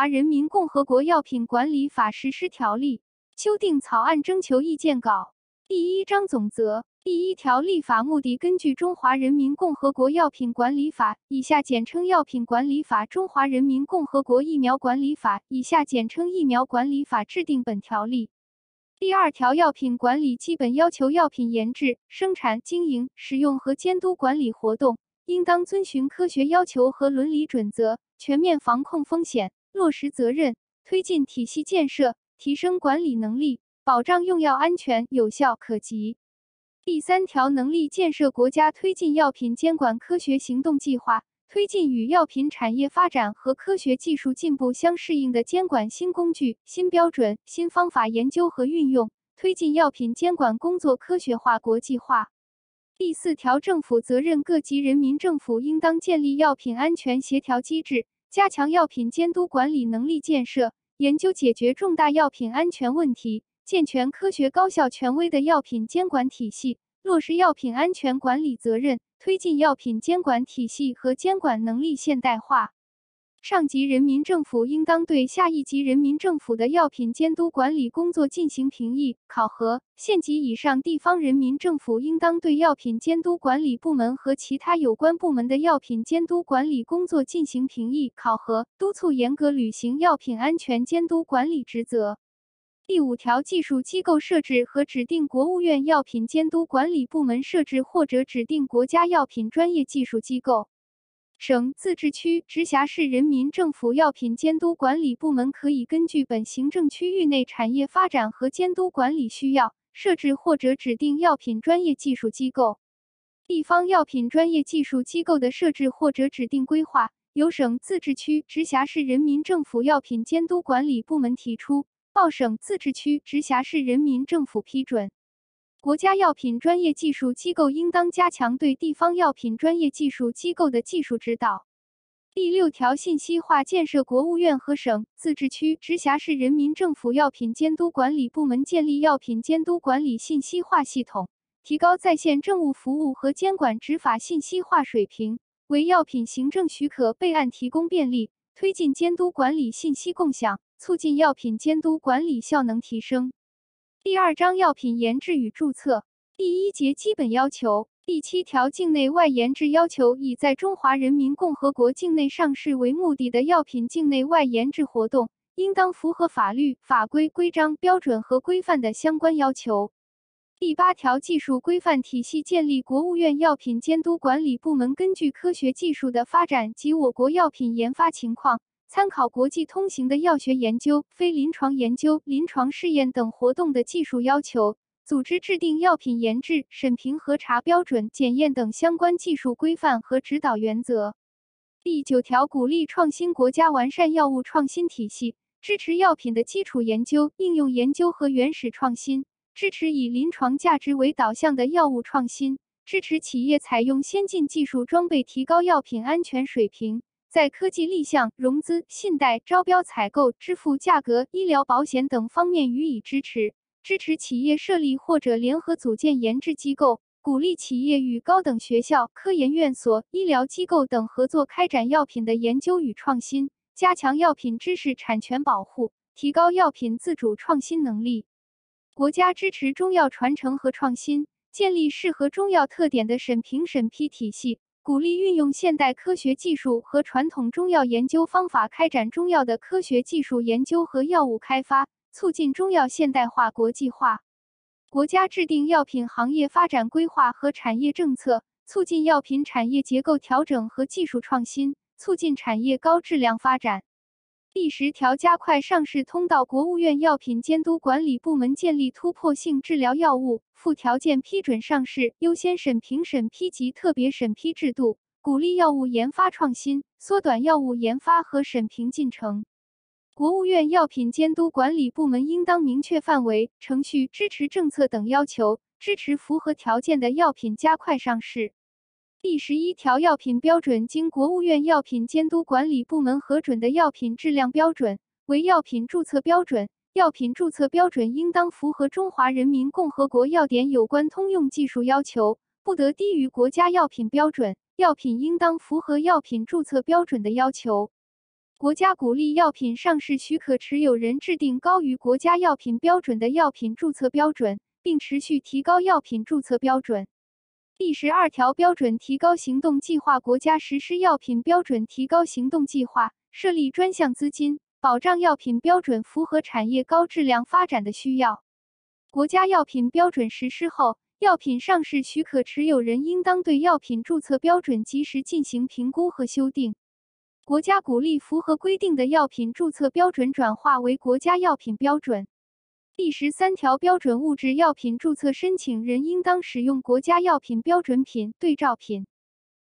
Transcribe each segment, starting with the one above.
华人民共和国药品管理法实施条例》修订草案征求意见稿。第一章总则。第一条立法目的，根据《中华人民共和国药品管理法》（以下简称《药品管理法》）、《中华人民共和国疫苗管理法》（以下简称《疫苗管理法》）制定本条例。第二条，药品管理基本要求：药品研制、生产、经营、使用和监督管理活动，应当遵循科学要求和伦理准则，全面防控风险，落实责任，推进体系建设，提升管理能力，保障用药安全有效可及。第三条，能力建设国家推进药品监管科学行动计划，推进与药品产业发展和科学技术进步相适应的监管新工具、新标准、新方法研究和运用，推进药品监管工作科学化、国际化。第四条，政府责任各级人民政府应当建立药品安全协调机制，加强药品监督管理能力建设，研究解决重大药品安全问题。健全科学、高效、权威的药品监管体系，落实药品安全管理责任，推进药品监管体系和监管能力现代化。上级人民政府应当对下一级人民政府的药品监督管理工作进行评议考核。县级以上地方人民政府应当对药品监督管理部门和其他有关部门的药品监督管理工作进行评议考核，督促严格履行药品安全监督管理职责。第五条，技术机构设置和指定国务院药品监督管理部门设置或者指定国家药品专业技术机构。省、自治区、直辖市人民政府药品监督管理部门可以根据本行政区域内产业发展和监督管理需要，设置或者指定药品专业技术机构。地方药品专业技术机构的设置或者指定规划，由省、自治区、直辖市人民政府药品监督管理部门提出。报省、自治区、直辖市人民政府批准。国家药品专业技术机构应当加强对地方药品专业技术机构的技术指导。第六条，信息化建设。国务院和省、自治区、直辖市人民政府药品监督管理部门建立药品监督管理信息化系统，提高在线政务服务和监管执法信息化水平，为药品行政许可备案提供便利，推进监督管理信息共享。促进药品监督管理效能提升。第二章药品研制与注册第一节基本要求第七条境内外研制要求：以在中华人民共和国境内上市为目的的药品境内外研制活动，应当符合法律法规、规章、标准和规范的相关要求。第八条技术规范体系建立。国务院药品监督管理部门根据科学技术的发展及我国药品研发情况。参考国际通行的药学研究、非临床研究、临床试验等活动的技术要求，组织制定药品研制、审评、核查标准、检验等相关技术规范和指导原则。第九条，鼓励创新，国家完善药物创新体系，支持药品的基础研究、应用研究和原始创新，支持以临床价值为导向的药物创新，支持企业采用先进技术装备，提高药品安全水平。在科技立项、融资、信贷、招标、采购、支付价格、医疗保险等方面予以支持，支持企业设立或者联合组建研制机构，鼓励企业与高等学校、科研院所、医疗机构等合作开展药品的研究与创新，加强药品知识产权保护，提高药品自主创新能力。国家支持中药传承和创新，建立适合中药特点的审评审批体系。鼓励运用现代科学技术和传统中药研究方法开展中药的科学技术研究和药物开发，促进中药现代化、国际化。国家制定药品行业发展规划和产业政策，促进药品产业结构调整和技术创新，促进产业高质量发展。第十条，加快上市通道。国务院药品监督管理部门建立突破性治疗药物附条件批准上市优先审评审批及特别审批制度，鼓励药物研发创新，缩短药物研发和审评进程。国务院药品监督管理部门应当明确范围、程序、支持政策等要求，支持符合条件的药品加快上市。第十一条，药品标准经国务院药品监督管理部门核准的药品质量标准为药品注册标准。药品注册标准应当符合中华人民共和国药典有关通用技术要求，不得低于国家药品标准。药品应当符合药品注册标准的要求。国家鼓励药品上市许可持有人制定高于国家药品标准的药品注册标准，并持续提高药品注册标准。第十二条标准提高行动计划，国家实施药品标准提高行动计划，设立专项资金，保障药品标准符合产业高质量发展的需要。国家药品标准实施后，药品上市许可持有人应当对药品注册标准及时进行评估和修订。国家鼓励符合规定的药品注册标准转化为国家药品标准。第十三条标准物质药品注册申请人应当使用国家药品标准品、对照品。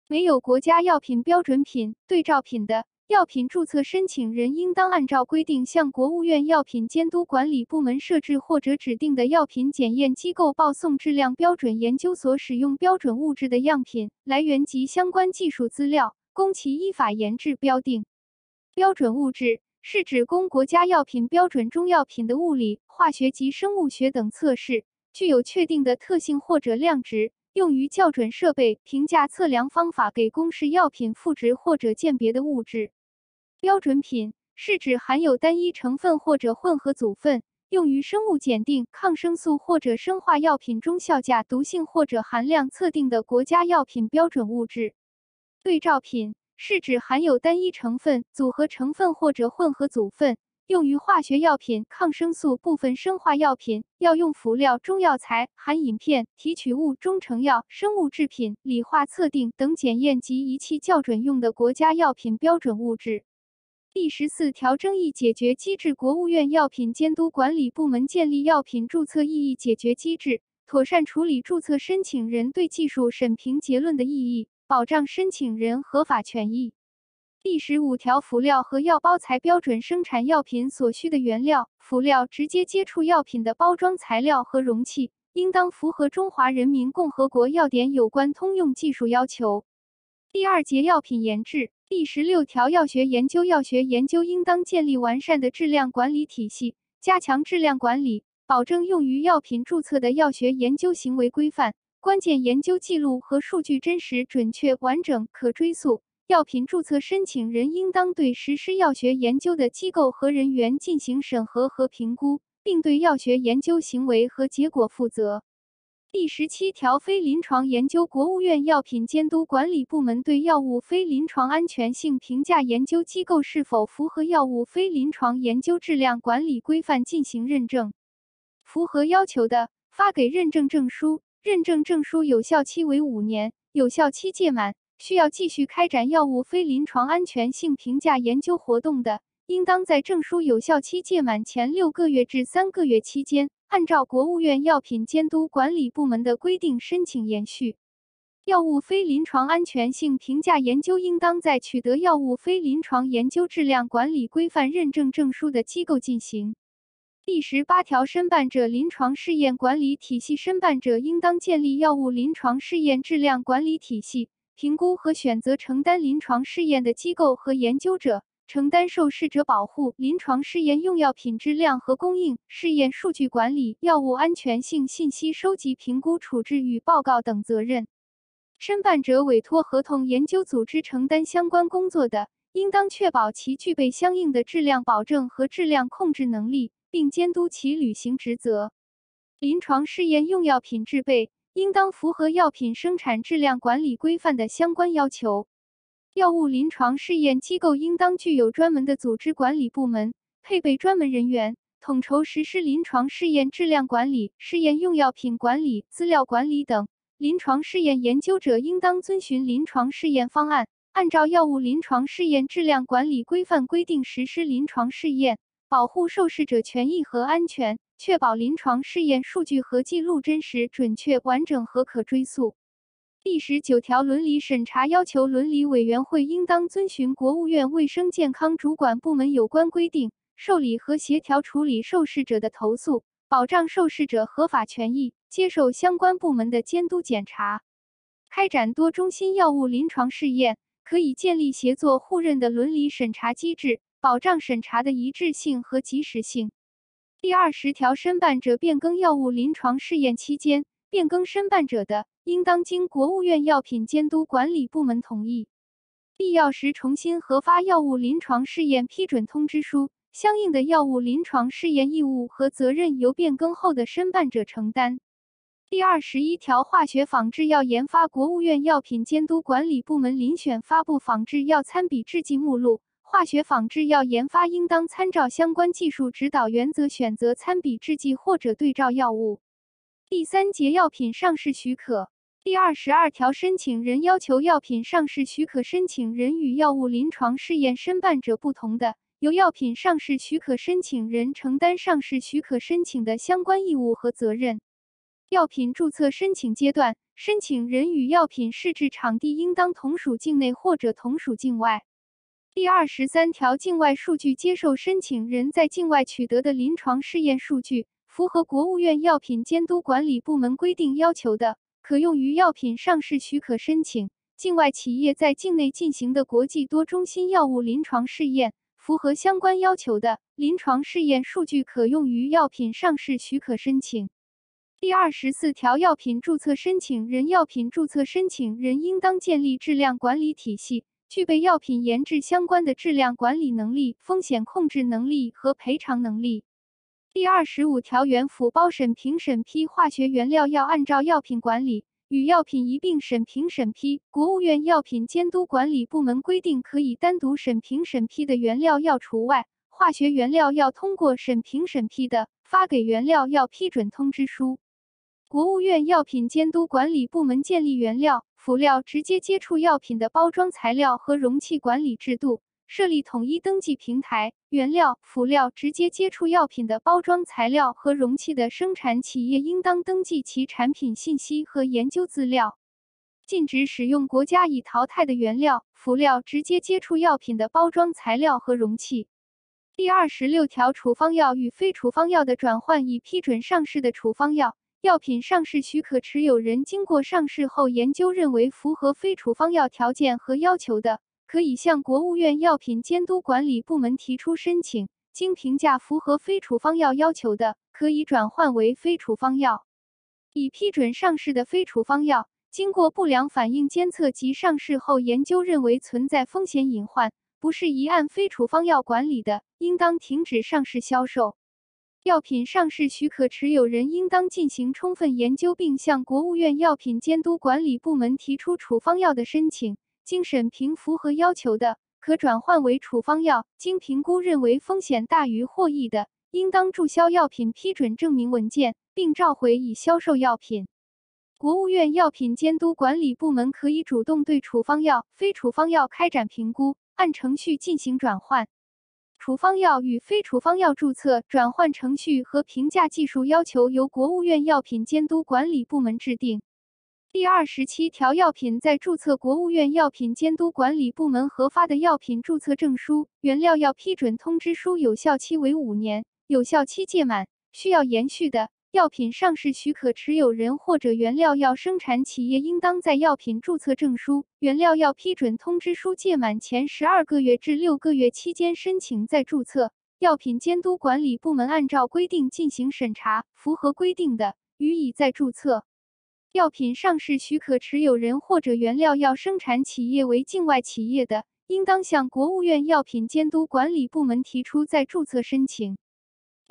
没有国家药品标准品、对照品的药品注册申请人，应当按照规定向国务院药品监督管理部门设置或者指定的药品检验机构报送质量标准研究所使用标准物质的样品来源及相关技术资料，供其依法研制标定。标准物质是指供国家药品标准中药品的物理、化学及生物学等测试，具有确定的特性或者量值。用于校准设备评价测量方法给公示药品赋值或者鉴别的物质。标准品是指含有单一成分或者混合组分，用于生物检定、抗生素或者生化药品中效价、毒性或者含量测定的国家药品标准物质。对照品是指含有单一成分、组合成分或者混合组分。用于化学药品、抗生素、部分生化药品、药用辅料、中药材、含饮片、提取物、中成药、生物制品、理化测定等检验及仪器校准用的国家药品标准物质。第十四条争议解决机制，国务院药品监督管理部门建立药品注册异议解决机制，妥善处理注册申请人对技术审评结论的异议，保障申请人合法权益。第十五条，辅料和药包材标准生产药品所需的原料、辅料直接接触药品的包装材料和容器，应当符合中华人民共和国药典有关通用技术要求。第二节药品研制第十六条，药学研究，药学研究应当建立完善的质量管理体系，加强质量管理，保证用于药品注册的药学研究行为规范、关键研究记录和数据真实、准确、完整、可追溯。药品注册申请人应当对实施药学研究的机构和人员进行审核和评估，并对药学研究行为和结果负责。第十七条，非临床研究，国务院药品监督管理部门对药物非临床安全性评价研究机构是否符合药物非临床研究质量管理规范进行认证，符合要求的，发给认证证书，认证证书有效期为五年，有效期届满。需要继续开展药物非临床安全性评价研究活动的，应当在证书有效期届满前六个月至三个月期间，按照国务院药品监督管理部门的规定申请延续。药物非临床安全性评价研究应当在取得药物非临床研究质量管理规范认证证书的机构进行。第十八条，申办者临床试验管理体系，申办者应当建立药物临床试验质量管理体系。评估和选择承担临床试验的机构和研究者，承担受试者保护、临床试验用药品质量和供应、试验数据管理、药物安全性信息收集、评估、处置与报告等责任。申办者委托合同研究组织承担相关工作的，应当确保其具备相应的质量保证和质量控制能力，并监督其履行职责。临床试验用药品制备。应当符合药品生产质量管理规范的相关要求。药物临床试验机构应当具有专门的组织管理部门，配备专门人员，统筹实施临床试验质量管理、试验用药品管理、资料管理等。临床试验研究者应当遵循临床试验方案，按照药物临床试验质量管理规范规定实施临床试验，保护受试者权益和安全。确保临床试验数据和记录真实、准确、完整和可追溯。第十九条，伦理审查要求，伦理委员会应当遵循国务院卫生健康主管部门有关规定，受理和协调处理受试者的投诉，保障受试者合法权益，接受相关部门的监督检查。开展多中心药物临床试验，可以建立协作互认的伦理审查机制，保障审查的一致性和及时性。第二十条，申办者变更药物临床试验期间，变更申办者的，应当经国务院药品监督管理部门同意。必要时重新核发药物临床试验批准通知书，相应的药物临床试验义务和责任由变更后的申办者承担。第二十一条，化学仿制药研发，国务院药品监督管理部门遴选发布仿制药参比制剂目录。化学仿制药研发应当参照相关技术指导原则，选择参比制剂或者对照药物。第三节药品上市许可第二十二条，申请人要求药品上市许可申请人与药物临床试验申办者不同的，由药品上市许可申请人承担上市许可申请的相关义务和责任。药品注册申请阶段，申请人与药品试制场地应当同属境内或者同属境外。第二十三条，境外数据接受申请人在境外取得的临床试验数据，符合国务院药品监督管理部门规定要求的，可用于药品上市许可申请。境外企业在境内进行的国际多中心药物临床试验，符合相关要求的临床试验数据，可用于药品上市许可申请。第二十四条，药品注册申请人，药品注册申请人应当建立质量管理体系，具备药品研制相关的质量管理能力、风险控制能力和赔偿能力。第二十五条，原辅包审评审批化学原料要按照药品管理与药品一并审评审批。国务院药品监督管理部门规定，可以单独审评审批的原料药除外，化学原料要通过审评审批的，发给原料药批准通知书。国务院药品监督管理部门建立原料、辅料直接接触药品的包装材料和容器管理制度，设立统一登记平台。原料、辅料直接接触药品的包装材料和容器的生产企业应当登记其产品信息和研究资料。禁止使用国家已淘汰的原料、辅料直接接触药品的包装材料和容器。第二十六条，处方药与非处方药的转换，已批准上市的处方药。药品上市许可持有人经过上市后研究认为符合非处方药条件和要求的，可以向国务院药品监督管理部门提出申请。经评价符合非处方药要求的，可以转换为非处方药。已批准上市的非处方药，经过不良反应监测及上市后研究认为存在风险隐患，不是一按非处方药管理的，应当停止上市销售。药品上市许可持有人应当进行充分研究，并向国务院药品监督管理部门提出处方药的申请。经审评符合要求的，可转换为处方药；经评估认为风险大于获益的，应当注销药品批准证明文件，并召回已销售药品。国务院药品监督管理部门可以主动对处方药、非处方药开展评估，按程序进行转换。处方药与非处方药注册、转换程序和评价技术要求由国务院药品监督管理部门制定。第二十七条，药品在注册国务院药品监督管理部门核发的药品注册证书、原料药批准通知书有效期为五年，有效期届满需要延续的。药品上市许可持有人或者原料药生产企业，应当在药品注册证书、原料药批准通知书届满前十二个月至六个月期间申请再注册。药品监督管理部门按照规定进行审查，符合规定的，予以再注册。药品上市许可持有人或者原料药生产企业为境外企业的，应当向国务院药品监督管理部门提出再注册申请。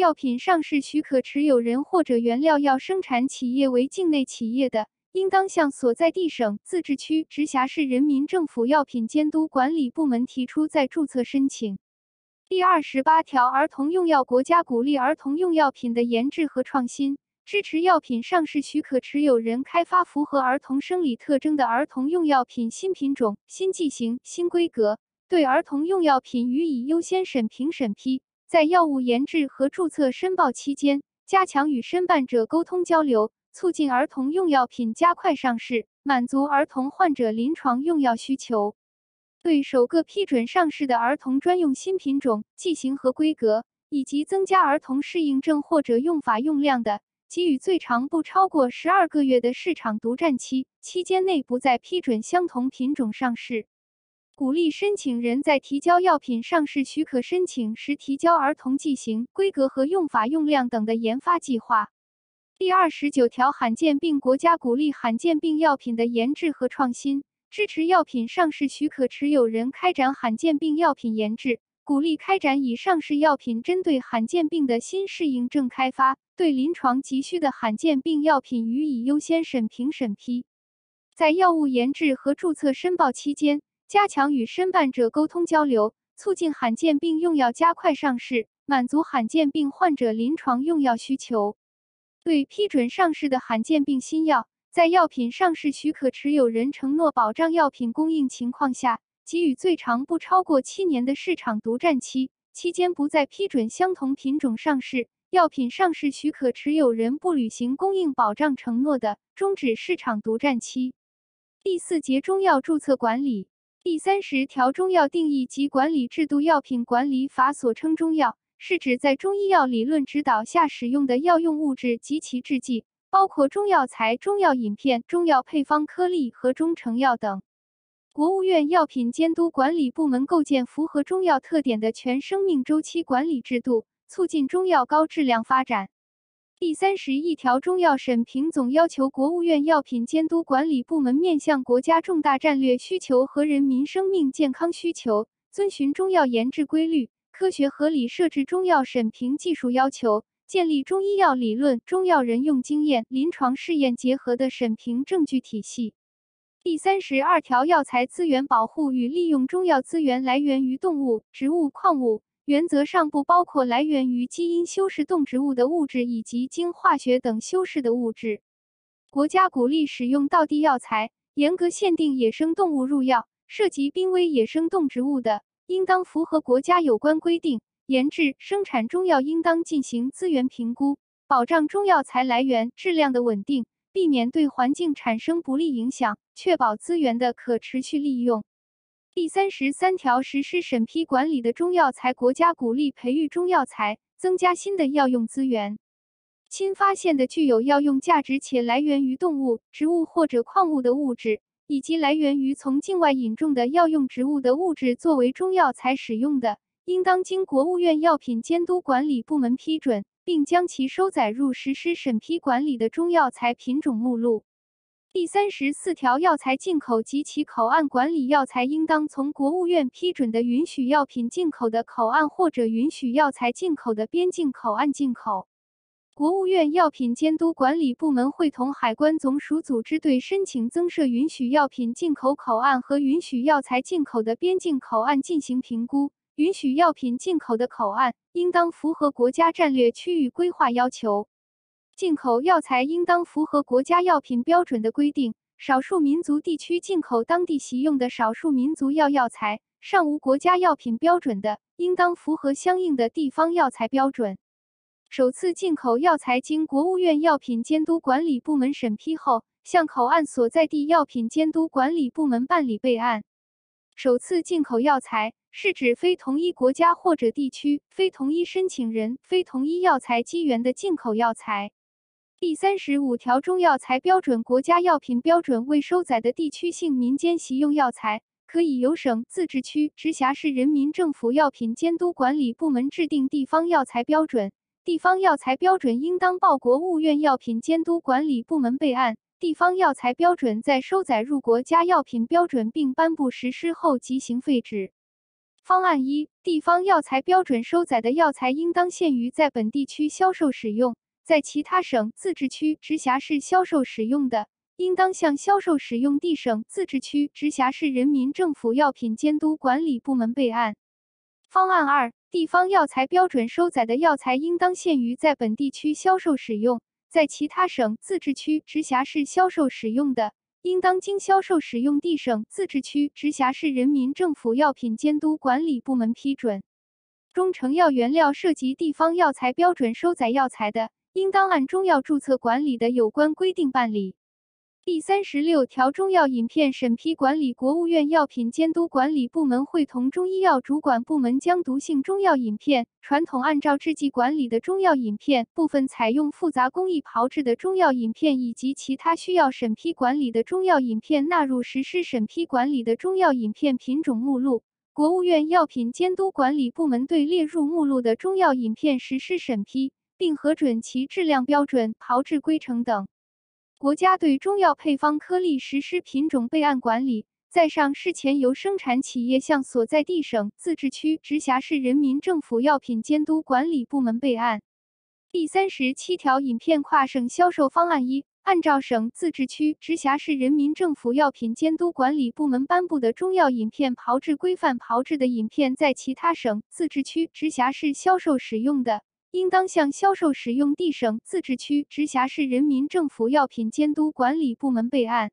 药品上市许可持有人或者原料药生产企业为境内企业的，应当向所在地省、自治区、直辖市人民政府药品监督管理部门提出再注册申请。第二十八条，儿童用药国家鼓励儿童用药品的研制和创新，支持药品上市许可持有人开发符合儿童生理特征的儿童用药品新品种、新剂型、新规格，对儿童用药品予以优先审评审批。在药物研制和注册申报期间，加强与申办者沟通交流，促进儿童用药品加快上市，满足儿童患者临床用药需求。对首个批准上市的儿童专用新品种、剂型和规格，以及增加儿童适应症或者用法用量的，给予最长不超过十二个月的市场独占期，期间内不再批准相同品种上市。鼓励申请人在提交药品上市许可申请时，提交儿童剂型、规格和用法用量等的研发计划。第二十九条，罕见病国家鼓励罕见病药品的研制和创新，支持药品上市许可持有人开展罕见病药品研制，鼓励开展以上市药品针对罕见病的新适应症开发，对临床急需的罕见病药品予以优先审评审批。在药物研制和注册申报期间，加强与申办者沟通交流，促进罕见病用药加快上市，满足罕见病患者临床用药需求。对批准上市的罕见病新药，在药品上市许可持有人承诺保障药品供应情况下，给予最长不超过七年的市场独占期，期间不再批准相同品种上市。药品上市许可持有人不履行供应保障承诺的，终止市场独占期。第四节中药注册管理第三十条中药定义及管理制度药品管理法所称中药，是指在中医药理论指导下使用的药用物质及其制剂，包括中药材、中药饮片、中药配方颗粒和中成药等。国务院药品监督管理部门构建符合中药特点的全生命周期管理制度，促进中药高质量发展。第三十一条，中药审评总要求国务院药品监督管理部门面向国家重大战略需求和人民生命健康需求，遵循中药研制规律，科学合理设置中药审评技术要求，建立中医药理论、中药人用经验、临床试验结合的审评证据体系。第三十二条，药材资源保护与利用中药资源来源于动物、植物、矿物。原则上不包括来源于基因修饰动植物的物质以及经化学等修饰的物质。国家鼓励使用道地药材，严格限定野生动物入药。涉及濒危野生动植物的，应当符合国家有关规定。研制、生产中药应当进行资源评估，保障中药材来源质量的稳定，避免对环境产生不利影响，确保资源的可持续利用。第三十三条，实施审批管理的中药材，国家鼓励培育中药材，增加新的药用资源。新发现的具有药用价值且来源于动物、植物或者矿物的物质，以及来源于从境外引种的药用植物的物质作为中药材使用的，应当经国务院药品监督管理部门批准，并将其收载入实施审批管理的中药材品种目录。第三十四条，药材进口及其口岸管理，药材应当从国务院批准的允许药品进口的口岸或者允许药材进口的边境口岸进口。国务院药品监督管理部门会同海关总署组织对申请增设允许药品进口口岸和允许药材进口的边境口岸进行评估。允许药品进口的口岸应当符合国家战略区域规划要求。进口药材应当符合国家药品标准的规定。少数民族地区进口当地习用的少数民族药药材，尚无国家药品标准的，应当符合相应的地方药材标准。首次进口药材经国务院药品监督管理部门审批后，向口岸所在地药品监督管理部门办理备案。首次进口药材是指非同一国家或者地区、非同一申请人、非同一药材基源的进口药材。第三十五条，中药材标准国家药品标准未收载的地区性民间习用药材，可以由省、自治区、直辖市人民政府药品监督管理部门制定地方药材标准。地方药材标准应当报国务院药品监督管理部门备案。地方药材标准在收载入国家药品标准并颁布实施后即行废止。方案一，地方药材标准收载的药材应当限于在本地区销售使用。在其他省、自治区、直辖市销售使用的，应当向销售使用地省、自治区、直辖市人民政府药品监督管理部门备案。方案二，地方药材标准收载的药材应当限于在本地区销售使用，在其他省、自治区、直辖市销售使用的，应当经销售使用地省、自治区、直辖市人民政府药品监督管理部门批准。中成药原料涉及地方药材标准收载药材的，应当按中药注册管理的有关规定办理。第三十六条，中药饮片审批管理，国务院药品监督管理部门会同中医药主管部门将毒性中药饮片、传统按照制剂管理的中药饮片、部分采用复杂工艺炮制的中药饮片以及其他需要审批管理的中药饮片纳入实施审批管理的中药饮片品种目录。国务院药品监督管理部门对列入目录的中药饮片实施审批。并核准其质量标准、炮制规程等。国家对中药配方颗粒实施品种备案管理，在上市前由生产企业向所在地省、自治区、直辖市人民政府药品监督管理部门备案。第三十七条，饮片跨省销售方案一，按照省、自治区、直辖市人民政府药品监督管理部门颁布的中药饮片炮制规范炮制的饮片，在其他省、自治区、直辖市销售使用的，应当向销售使用地省、自治区、直辖市人民政府药品监督管理部门备案。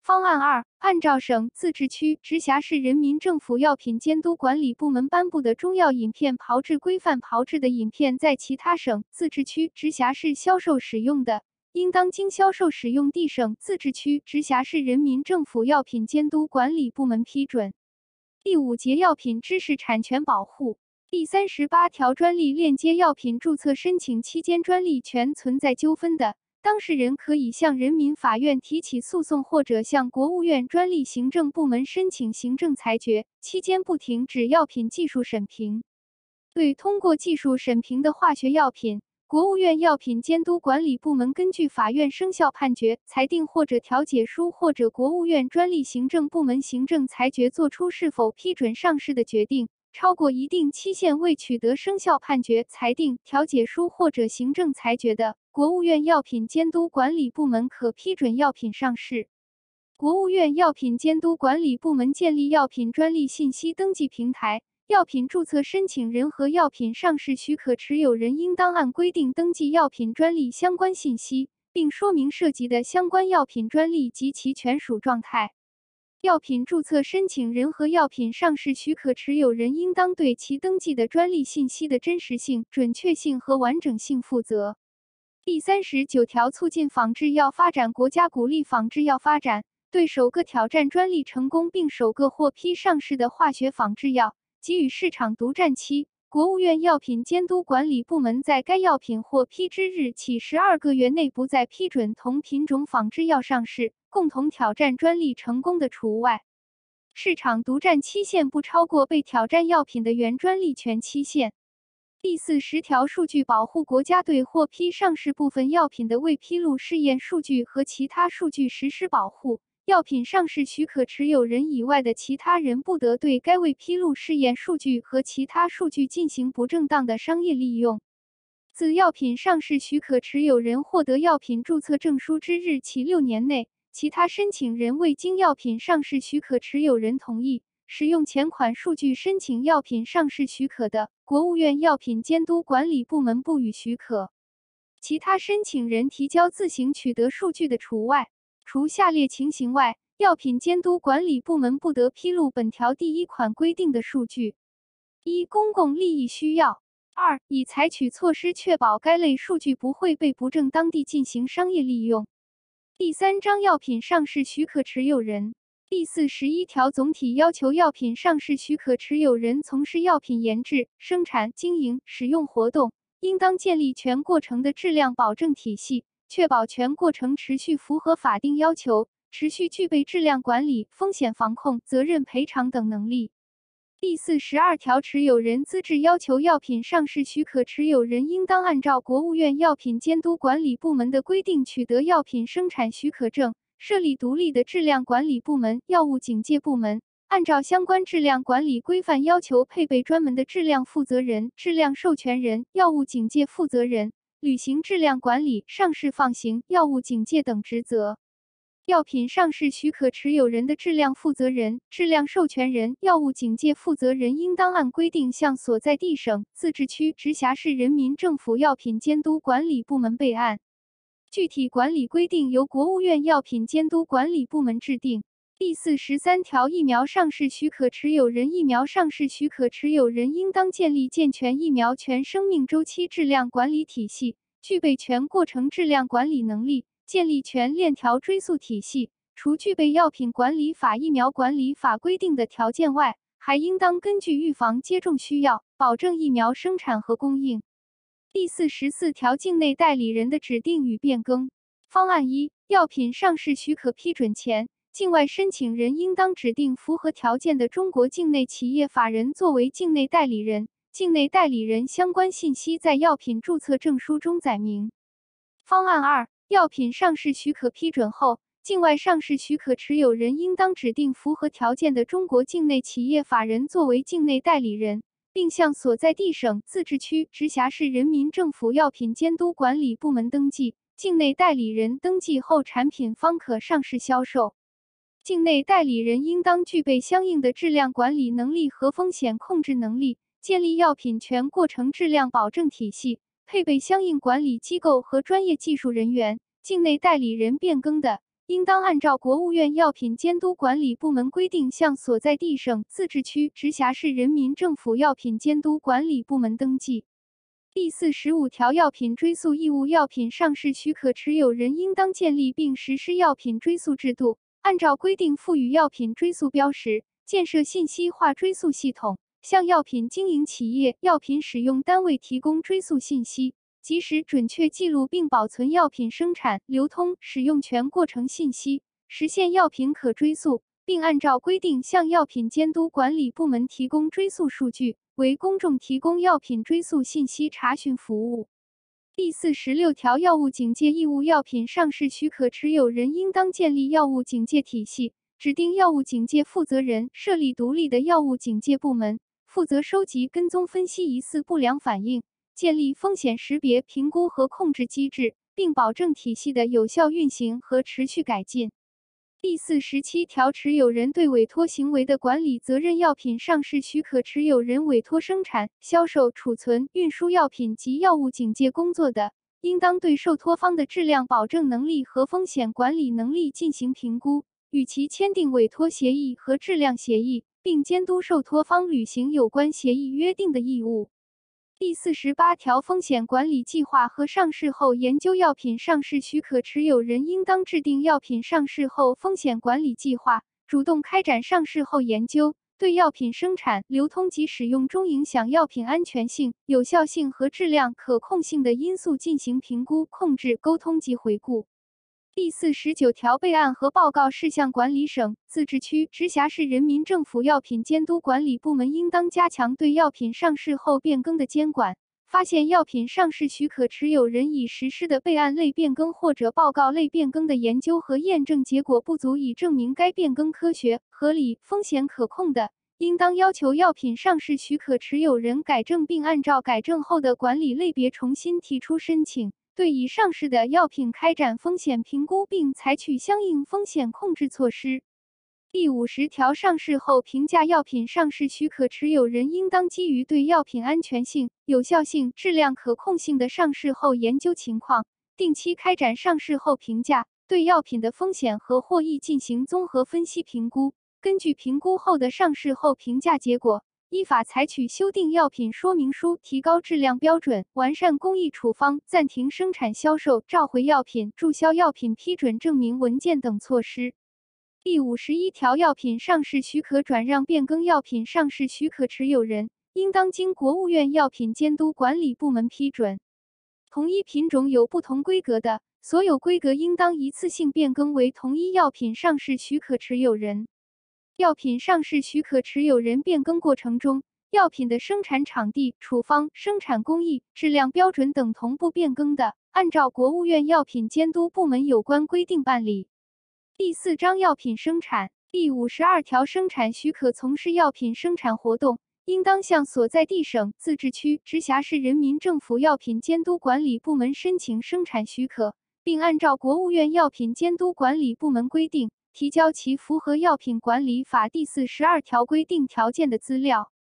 方案二，按照省、自治区、直辖市人民政府药品监督管理部门颁布的中药饮片炮制规范炮制的饮片，在其他省、自治区、直辖市销售使用的，应当经销售使用地省、自治区、直辖市人民政府药品监督管理部门批准。第五节药品知识产权保护第三十八条，专利链接药品注册申请期间，专利权存在纠纷的。当事人可以向人民法院提起诉讼，或者向国务院专利行政部门申请行政裁决，期间不停止药品技术审评。对通过技术审评的化学药品，国务院药品监督管理部门根据法院生效判决、裁定或者调解书，或者国务院专利行政部门行政裁决，作出是否批准上市的决定。超过一定期限未取得生效判决、裁定、调解书或者行政裁决的，国务院药品监督管理部门可批准药品上市。国务院药品监督管理部门建立药品专利信息登记平台，药品注册申请人和药品上市许可持有人应当按规定登记药品专利相关信息，并说明涉及的相关药品专利及其权属状态。药品注册申请人和药品上市许可持有人应当对其登记的专利信息的真实性、准确性和完整性负责。第三十九条，促进仿制药发展，国家鼓励仿制药发展，对首个挑战专利成功并首个获批上市的化学仿制药给予市场独占期。国务院药品监督管理部门在该药品获批之日起十二个月内不再批准同品种仿制药上市。共同挑战专利成功的除外，市场独占期限不超过被挑战药品的原专利权期限。第四十条，数据保护国家对获批上市部分药品的未披露试验数据和其他数据实施保护。药品上市许可持有人以外的其他人不得对该未披露试验数据和其他数据进行不正当的商业利用。自药品上市许可持有人获得药品注册证书之日起六年内。其他申请人未经药品上市许可持有人同意使用前款数据申请药品上市许可的，国务院药品监督管理部门不予许可。其他申请人提交自行取得数据的除外。除下列情形外，药品监督管理部门不得披露本条第一款规定的数据：一、公共利益需要；二、已采取措施确保该类数据不会被不正当地进行商业利用。第三章药品上市许可持有人。第四十一条总体要求，药品上市许可持有人从事药品研制、生产、经营、使用活动，应当建立全过程的质量保证体系，确保全过程持续符合法定要求，持续具备质量管理、风险防控、责任赔偿等能力。第四十二条，持有人资质要求，药品上市许可持有人应当按照国务院药品监督管理部门的规定取得药品生产许可证，设立独立的质量管理部门、药物警戒部门，按照相关质量管理规范要求配备专门的质量负责人、质量授权人、药物警戒负责人，履行质量管理、上市放行、药物警戒等职责。药品上市许可持有人的质量负责人、质量授权人、药物警戒负责人，应当按规定向所在地省、自治区、直辖市人民政府药品监督管理部门备案。具体管理规定由国务院药品监督管理部门制定。第四十三条，疫苗上市许可持有人，疫苗上市许可持有人应当建立健全疫苗全生命周期质量管理体系，具备全过程质量管理能力。建立全链条追溯体系，除具备药品管理法、疫苗管理法规定的条件外，还应当根据预防接种需要，保证疫苗生产和供应。第四十四条，境内代理人的指定与变更方案一：药品上市许可批准前，境外申请人应当指定符合条件的中国境内企业法人作为境内代理人，境内代理人相关信息在药品注册证书中载明。方案二。药品上市许可批准后，境外上市许可持有人应当指定符合条件的中国境内企业法人作为境内代理人，并向所在地省、自治区、直辖市人民政府药品监督管理部门登记。境内代理人登记后，产品方可上市销售。境内代理人应当具备相应的质量管理能力和风险控制能力，建立药品全过程质量保证体系，配备相应管理机构和专业技术人员。境内代理人变更的，应当按照国务院药品监督管理部门规定，向所在地省、自治区、直辖市人民政府药品监督管理部门登记。第四十五条，药品追溯义务，药品上市许可持有人应当建立并实施药品追溯制度。按照规定赋予药品追溯标识，建设信息化追溯系统，向药品经营企业、药品使用单位提供追溯信息，及时准确记录并保存药品生产、流通、使用全过程信息，实现药品可追溯，并按照规定向药品监督管理部门提供追溯数据，为公众提供药品追溯信息查询服务。第四十六条，药物警戒义务，药品上市许可持有人应当建立药物警戒体系，指定药物警戒负责人，设立独立的药物警戒部门，负责收集、跟踪、分析疑似不良反应，建立风险识别、评估和控制机制，并保证体系的有效运行和持续改进。第四十七条，持有人对委托行为的管理责任。药品上市许可持有人委托生产、销售、储存、运输药品及药物警戒工作的，应当对受托方的质量保证能力和风险管理能力进行评估，与其签订委托协议和质量协议，并监督受托方履行有关协议约定的义务。第四十八条，风险管理计划和上市后研究药品上市许可持有人应当制定药品上市后风险管理计划，主动开展上市后研究，对药品生产、流通及使用中影响药品安全性、有效性和质量可控性的因素进行评估、控制、沟通及回顾。第四十九条，备案和报告事项管理省、自治区、直辖市人民政府药品监督管理部门应当加强对药品上市后变更的监管。发现药品上市许可持有人已实施的备案类变更或者报告类变更的研究和验证结果不足以证明该变更科学、合理、风险可控的，应当要求药品上市许可持有人改正，并按照改正后的管理类别重新提出申请。对已上市的药品开展风险评估，并采取相应风险控制措施。第五十条，上市后评价药品上市许可持有人应当基于对药品安全性、有效性、质量可控性的上市后研究情况，定期开展上市后评价，对药品的风险和获益进行综合分析评估。根据评估后的上市后评价结果。依法采取修订药品说明书、提高质量标准、完善工艺处方、暂停生产销售、召回药品、注销药品批准证明文件等措施。第五十一条，药品上市许可转让变更，药品上市许可持有人应当经国务院药品监督管理部门批准。同一品种有不同规格的，所有规格应当一次性变更为同一药品上市许可持有人。药品上市许可持有人变更过程中，药品的生产场地、处方、生产工艺、质量标准等同步变更的，按照国务院药品监督部门有关规定办理。第四章药品生产第五十二条，生产许可从事药品生产活动，应当向所在地省、自治区、直辖市人民政府药品监督管理部门申请生产许可，并按照国务院药品监督管理部门规定。提交其符合药品管理法第四十二条规定条件的资料。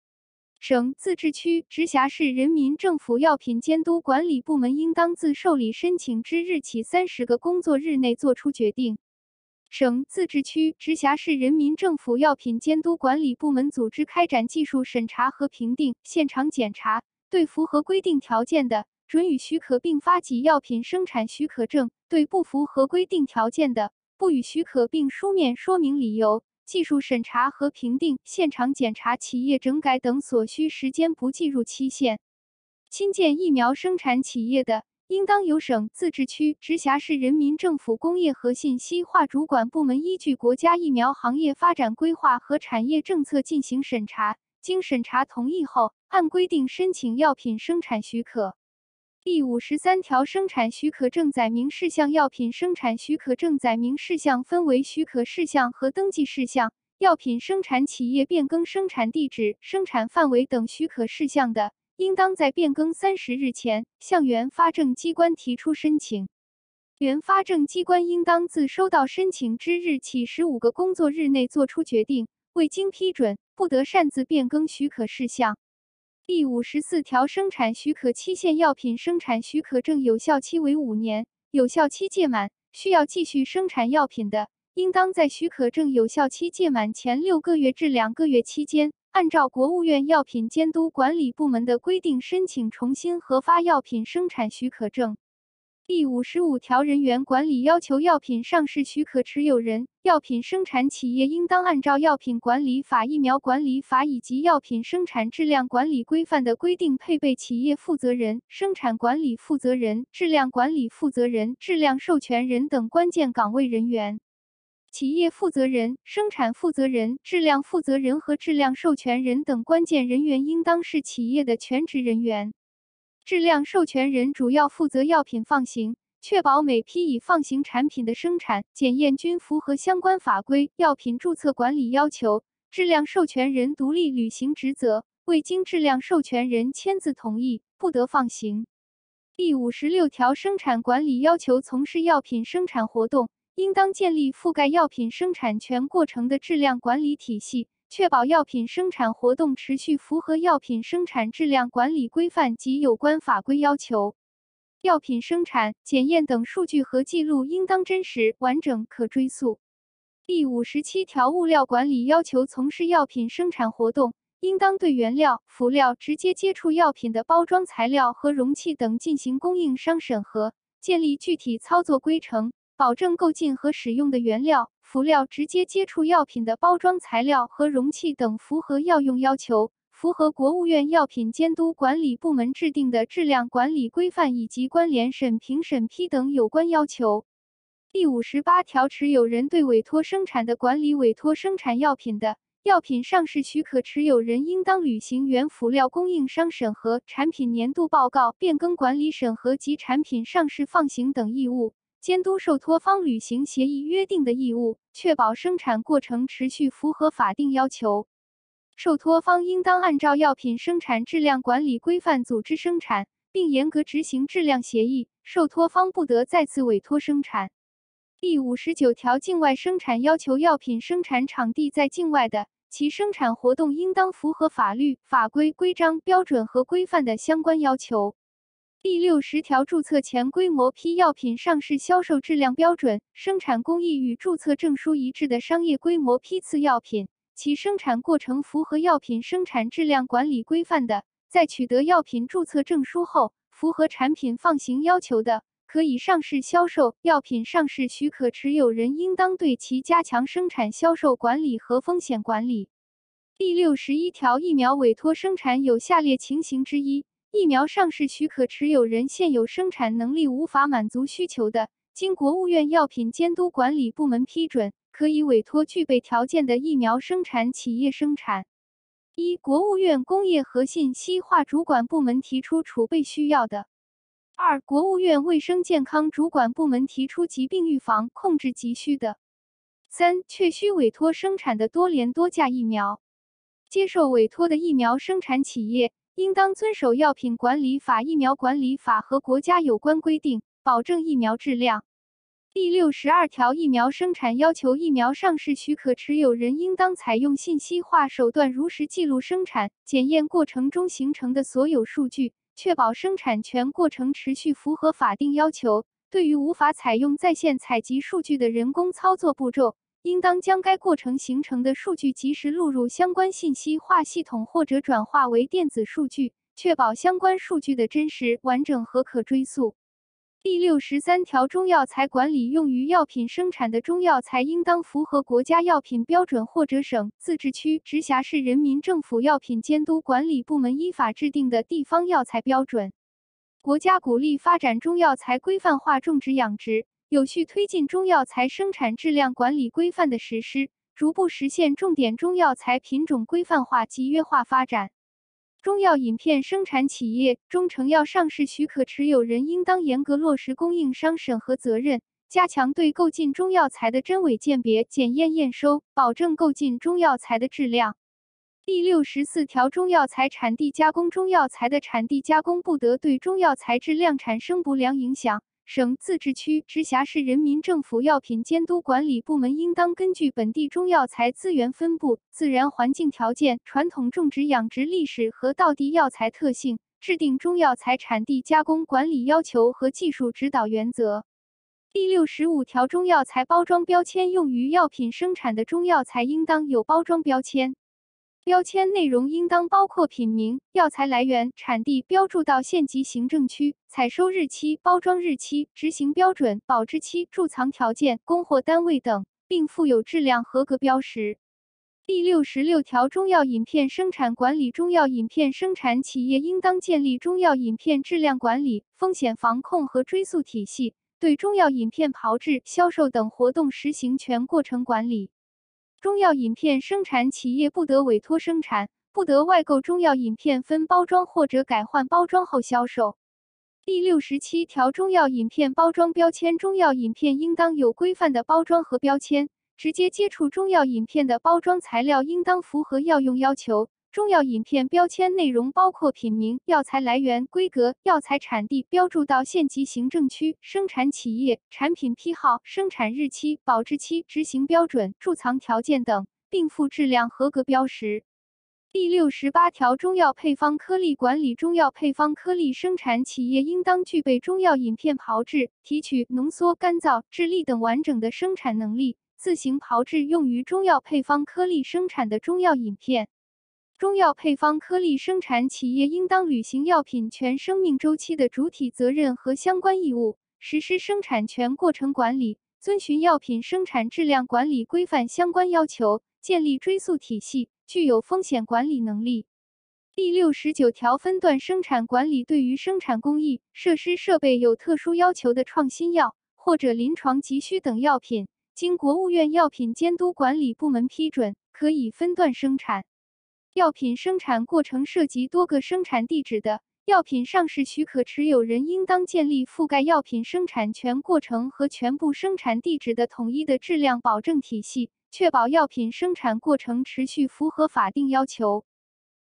省、自治区、直辖市人民政府药品监督管理部门应当自受理申请之日起三十个工作日内作出决定。省、自治区、直辖市人民政府药品监督管理部门组织开展技术审查和评定、现场检查，对符合规定条件的，准予许可并发给药品生产许可证；对不符合规定条件的，不予许可，并书面说明理由。技术审查和评定、现场检查、企业整改等所需时间不计入期限。新建疫苗生产企业的，应当由省、自治区、直辖市人民政府工业和信息化主管部门依据国家疫苗行业发展规划和产业政策进行审查，经审查同意后，按规定申请药品生产许可。第五十三条，生产许可证载明事项。药品生产许可证载明事项分为许可事项和登记事项。药品生产企业变更生产地址、生产范围等许可事项的，应当在变更三十日前向原发证机关提出申请。原发证机关应当自收到申请之日起十五个工作日内作出决定，未经批准，不得擅自变更许可事项。第五十四条，生产许可期限，药品生产许可证有效期为五年，有效期届满需要继续生产药品的，应当在许可证有效期届满前六个月至两个月期间，按照国务院药品监督管理部门的规定申请重新核发药品生产许可证。第五十五条，人员管理要求，药品上市许可持有人、药品生产企业应当按照《药品管理法》《疫苗管理法》以及药品生产质量管理规范的规定，配备企业负责人、生产管理负责人、质量管理负责人、质量授权人等关键岗位人员。企业负责人、生产负责人、质量负责人和质量授权人等关键人员应当是企业的全职人员。质量授权人主要负责药品放行，确保每批已放行产品的生产检验均符合相关法规、药品注册管理要求。质量授权人独立履行职责，未经质量授权人签字同意，不得放行。第五十六条，生产管理要求，从事药品生产活动，应当建立覆盖药品生产全过程的质量管理体系。确保药品生产活动持续符合药品生产质量管理规范及有关法规要求。药品生产、检验等数据和记录应当真实、完整、可追溯。第五十七条，物料管理要求，从事药品生产活动，应当对原料、辅料、直接接触药品的包装材料和容器等进行供应商审核，建立具体操作规程。保证购进和使用的原料、辅料直接接触药品的包装材料和容器等符合药用要求，符合国务院药品监督管理部门制定的质量管理规范以及关联审评审批等有关要求。第五十八条，持有人对委托生产的管理委托生产药品的药品上市许可持有人，应当履行原辅料供应商审核、产品年度报告、变更管理审核及产品上市放行等义务。监督受托方履行协议约定的义务，确保生产过程持续符合法定要求。受托方应当按照药品生产质量管理规范组织生产，并严格执行质量协议。受托方不得再次委托生产。第五十九条，境外生产要求，药品生产场地在境外的，其生产活动应当符合法律法规、规章、标准和规范的相关要求。第六十条，注册前规模批药品上市销售质量标准、生产工艺与注册证书一致的商业规模批次药品，其生产过程符合药品生产质量管理规范的，在取得药品注册证书后，符合产品放行要求的，可以上市销售。药品上市许可持有人应当对其加强生产销售管理和风险管理。第六十一条，疫苗委托生产有下列情形之一。疫苗上市许可持有人现有生产能力无法满足需求的，经国务院药品监督管理部门批准，可以委托具备条件的疫苗生产企业生产。一、国务院工业和信息化主管部门提出储备需要的；二、国务院卫生健康主管部门提出疾病预防控制急需的；三、确需委托生产的多联多价疫苗，接受委托的疫苗生产企业。应当遵守《药品管理法》《疫苗管理法》和国家有关规定，保证疫苗质量。第六十二条，疫苗生产要求，疫苗上市许可持有人应当采用信息化手段，如实记录生产检验过程中形成的所有数据，确保生产全过程持续符合法定要求。对于无法采用在线采集数据的人工操作步骤，应当将该过程形成的数据及时录入相关信息化系统或者转化为电子数据，确保相关数据的真实、完整和可追溯。第六十三条，中药材管理用于药品生产的中药材，应当符合国家药品标准或者省、自治区、直辖市人民政府药品监督管理部门依法制定的地方药材标准。国家鼓励发展中药材规范化种植养殖。有序推进中药材生产质量管理规范的实施，逐步实现重点中药材品种规范化、集约化发展。中药饮片生产企业、中成药上市许可持有人应当严格落实供应商审核责任，加强对购进中药材的真伪鉴别、检验验收，保证购进中药材的质量。第六十四条，中药材产地加工，中药材的产地加工不得对中药材质量产生不良影响。省、自治区、直辖市人民政府药品监督管理部门应当根据本地中药材资源分布、自然环境条件、传统种植养殖历史和道地药材特性，制定中药材产地加工管理要求和技术指导原则。第六十五条，中药材包装标签用于药品生产的中药材应当有包装标签。标签内容应当包括品名、药材来源、产地、标注到县级行政区、采收日期、包装日期、执行标准、保质期、贮藏条件、供货单位等，并附有质量合格标识。第六十六条，中药饮片生产管理，中药饮片生产企业应当建立中药饮片质量管理、风险防控和追溯体系，对中药饮片炮制、销售等活动实行全过程管理。中药饮片生产企业不得委托生产，不得外购中药饮片分包装或者改换包装后销售。第六十七条，中药饮片包装标签，中药饮片应当有规范的包装和标签，直接接触中药饮片的包装材料应当符合药用要求。中药饮片标签内容包括品名、药材来源、规格、药材产地、标注到县级行政区、生产企业、产品批号、生产日期、保质期、执行标准、贮藏条件等，并附质量合格标识。第六十八条，中药配方颗粒管理，中药配方颗粒生产企业应当具备中药饮片炮制、提取、浓缩、干燥、制粒等完整的生产能力，自行炮制用于中药配方颗粒生产的中药饮片。中药配方颗粒生产企业应当履行药品全生命周期的主体责任和相关义务，实施生产全过程管理，遵循药品生产质量管理规范相关要求，建立追溯体系，具有风险管理能力。第六十九条，分段生产管理对于生产工艺、设施设备有特殊要求的创新药或者临床急需等药品，经国务院药品监督管理部门批准，可以分段生产。药品生产过程涉及多个生产地址的，药品上市许可持有人应当建立覆盖药品生产全过程和全部生产地址的统一的质量保证体系，确保药品生产过程持续符合法定要求。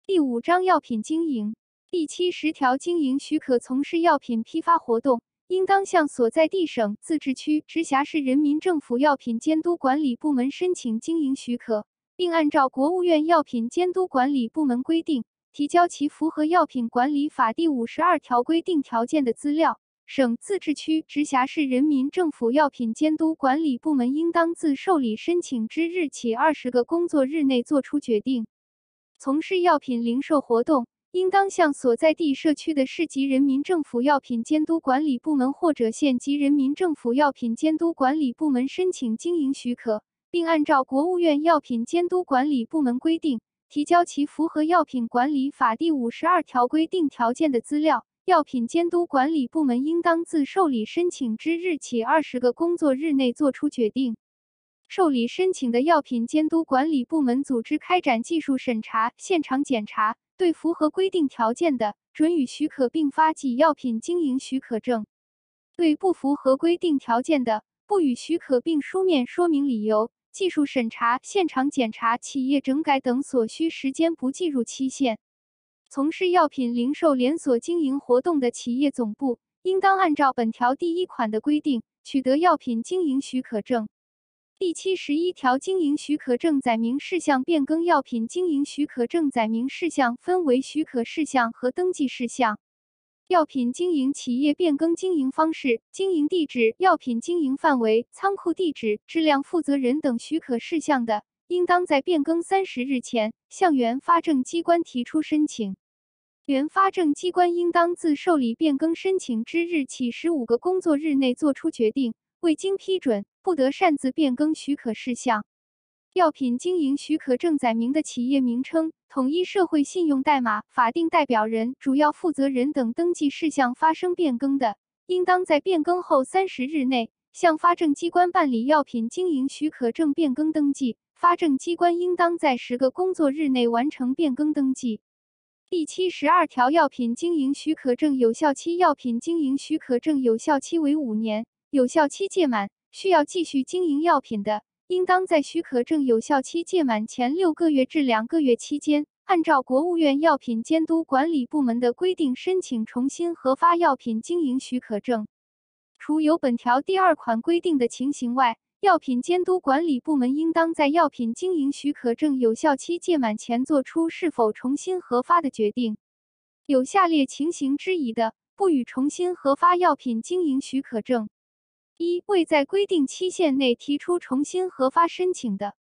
第五章药品经营第七十条，经营许可从事药品批发活动，应当向所在地省、自治区、直辖市人民政府药品监督管理部门申请经营许可。并按照国务院药品监督管理部门规定，提交其符合药品管理法第五十二条规定条件的资料。省、自治区、直辖市人民政府药品监督管理部门应当自受理申请之日起二十个工作日内作出决定。从事药品零售活动，应当向所在地社区的市级人民政府药品监督管理部门或者县级人民政府药品监督管理部门申请经营许可。并按照国务院药品监督管理部门规定，提交其符合药品管理法第五十二条规定条件的资料。药品监督管理部门应当自受理申请之日起二十个工作日内作出决定。受理申请的药品监督管理部门组织开展技术审查、现场检查，对符合规定条件的，准予许可并发给药品经营许可证；对不符合规定条件的，不予许可并书面说明理由。技术审查、现场检查、企业整改等所需时间不计入期限。从事药品零售连锁经营活动的企业总部，应当按照本条第一款的规定，取得药品经营许可证。第七十一条，经营许可证载明事项变更药品经营许可证载明事项分为许可事项和登记事项。药品经营企业变更经营方式、经营地址、药品经营范围、仓库地址、质量负责人等许可事项的，应当在变更三十日前向原发证机关提出申请。原发证机关应当自受理变更申请之日起十五个工作日内作出决定，未经批准，不得擅自变更许可事项。药品经营许可证载明的企业名称、统一社会信用代码、法定代表人、主要负责人等登记事项发生变更的，应当在变更后三十日内向发证机关办理药品经营许可证变更登记。发证机关应当在十个工作日内完成变更登记。第七十二条，药品经营许可证有效期，药品经营许可证有效期为五年，有效期届满需要继续经营药品的，应当在许可证有效期届满前六个月至两个月期间，按照国务院药品监督管理部门的规定申请重新核发药品经营许可证。除有本条第二款规定的情形外，药品监督管理部门应当在药品经营许可证有效期届满前作出是否重新核发的决定。有下列情形之一的，不予重新核发药品经营许可证：一、未在规定期限内提出重新核发申请的；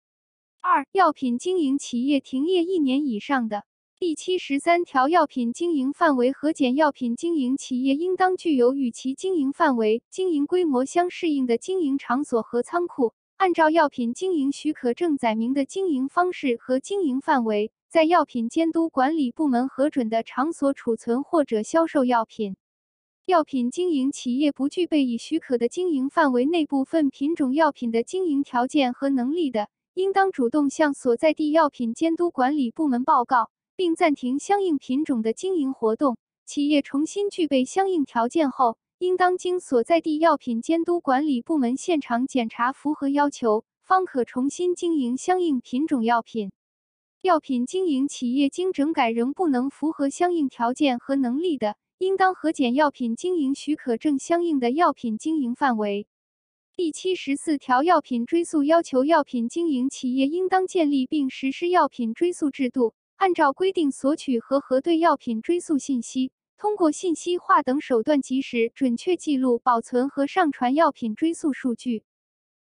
二、药品经营企业停业一年以上的。第七十三条，药品经营范围核减，药品经营企业应当具有与其经营范围、经营规模相适应的经营场所和仓库，按照药品经营许可证载明的经营方式和经营范围，在药品监督管理部门核准的场所储存或者销售药品。药品经营企业不具备已许可的经营范围内部分品种药品的经营条件和能力的，应当主动向所在地药品监督管理部门报告。并暂停相应品种的经营活动。企业重新具备相应条件后，应当经所在地药品监督管理部门现场检查符合要求，方可重新经营相应品种药品。药品经营企业经整改仍不能符合相应条件和能力的，应当核减药品经营许可证相应的药品经营范围。第七十四条，药品追溯要求，药品经营企业应当建立并实施药品追溯制度。按照规定索取和核对药品追溯信息，通过信息化等手段及时、准确记录、保存和上传药品追溯数据。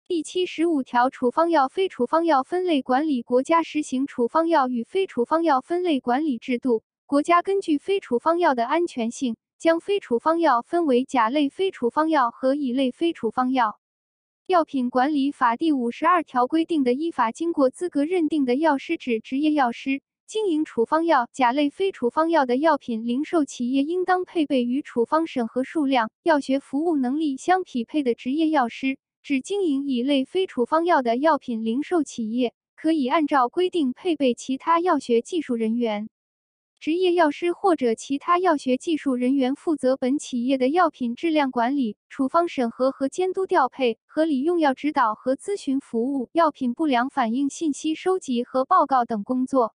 第七十五条，处方药、非处方药分类管理，国家实行处方药与非处方药分类管理制度。国家根据非处方药的安全性，将非处方药分为甲类非处方药和乙类非处方药。药品管理法第五十二条规定的，依法经过资格认定的药师指执业药师。经营处方药、甲类非处方药的药品零售企业，应当配备与处方审核数量、药学服务能力相匹配的执业药师；只经营乙类非处方药的药品零售企业，可以按照规定配备其他药学技术人员。执业药师或者其他药学技术人员负责本企业的药品质量管理、处方审核和监督调配、合理用药指导和咨询服务、药品不良反应信息收集和报告等工作。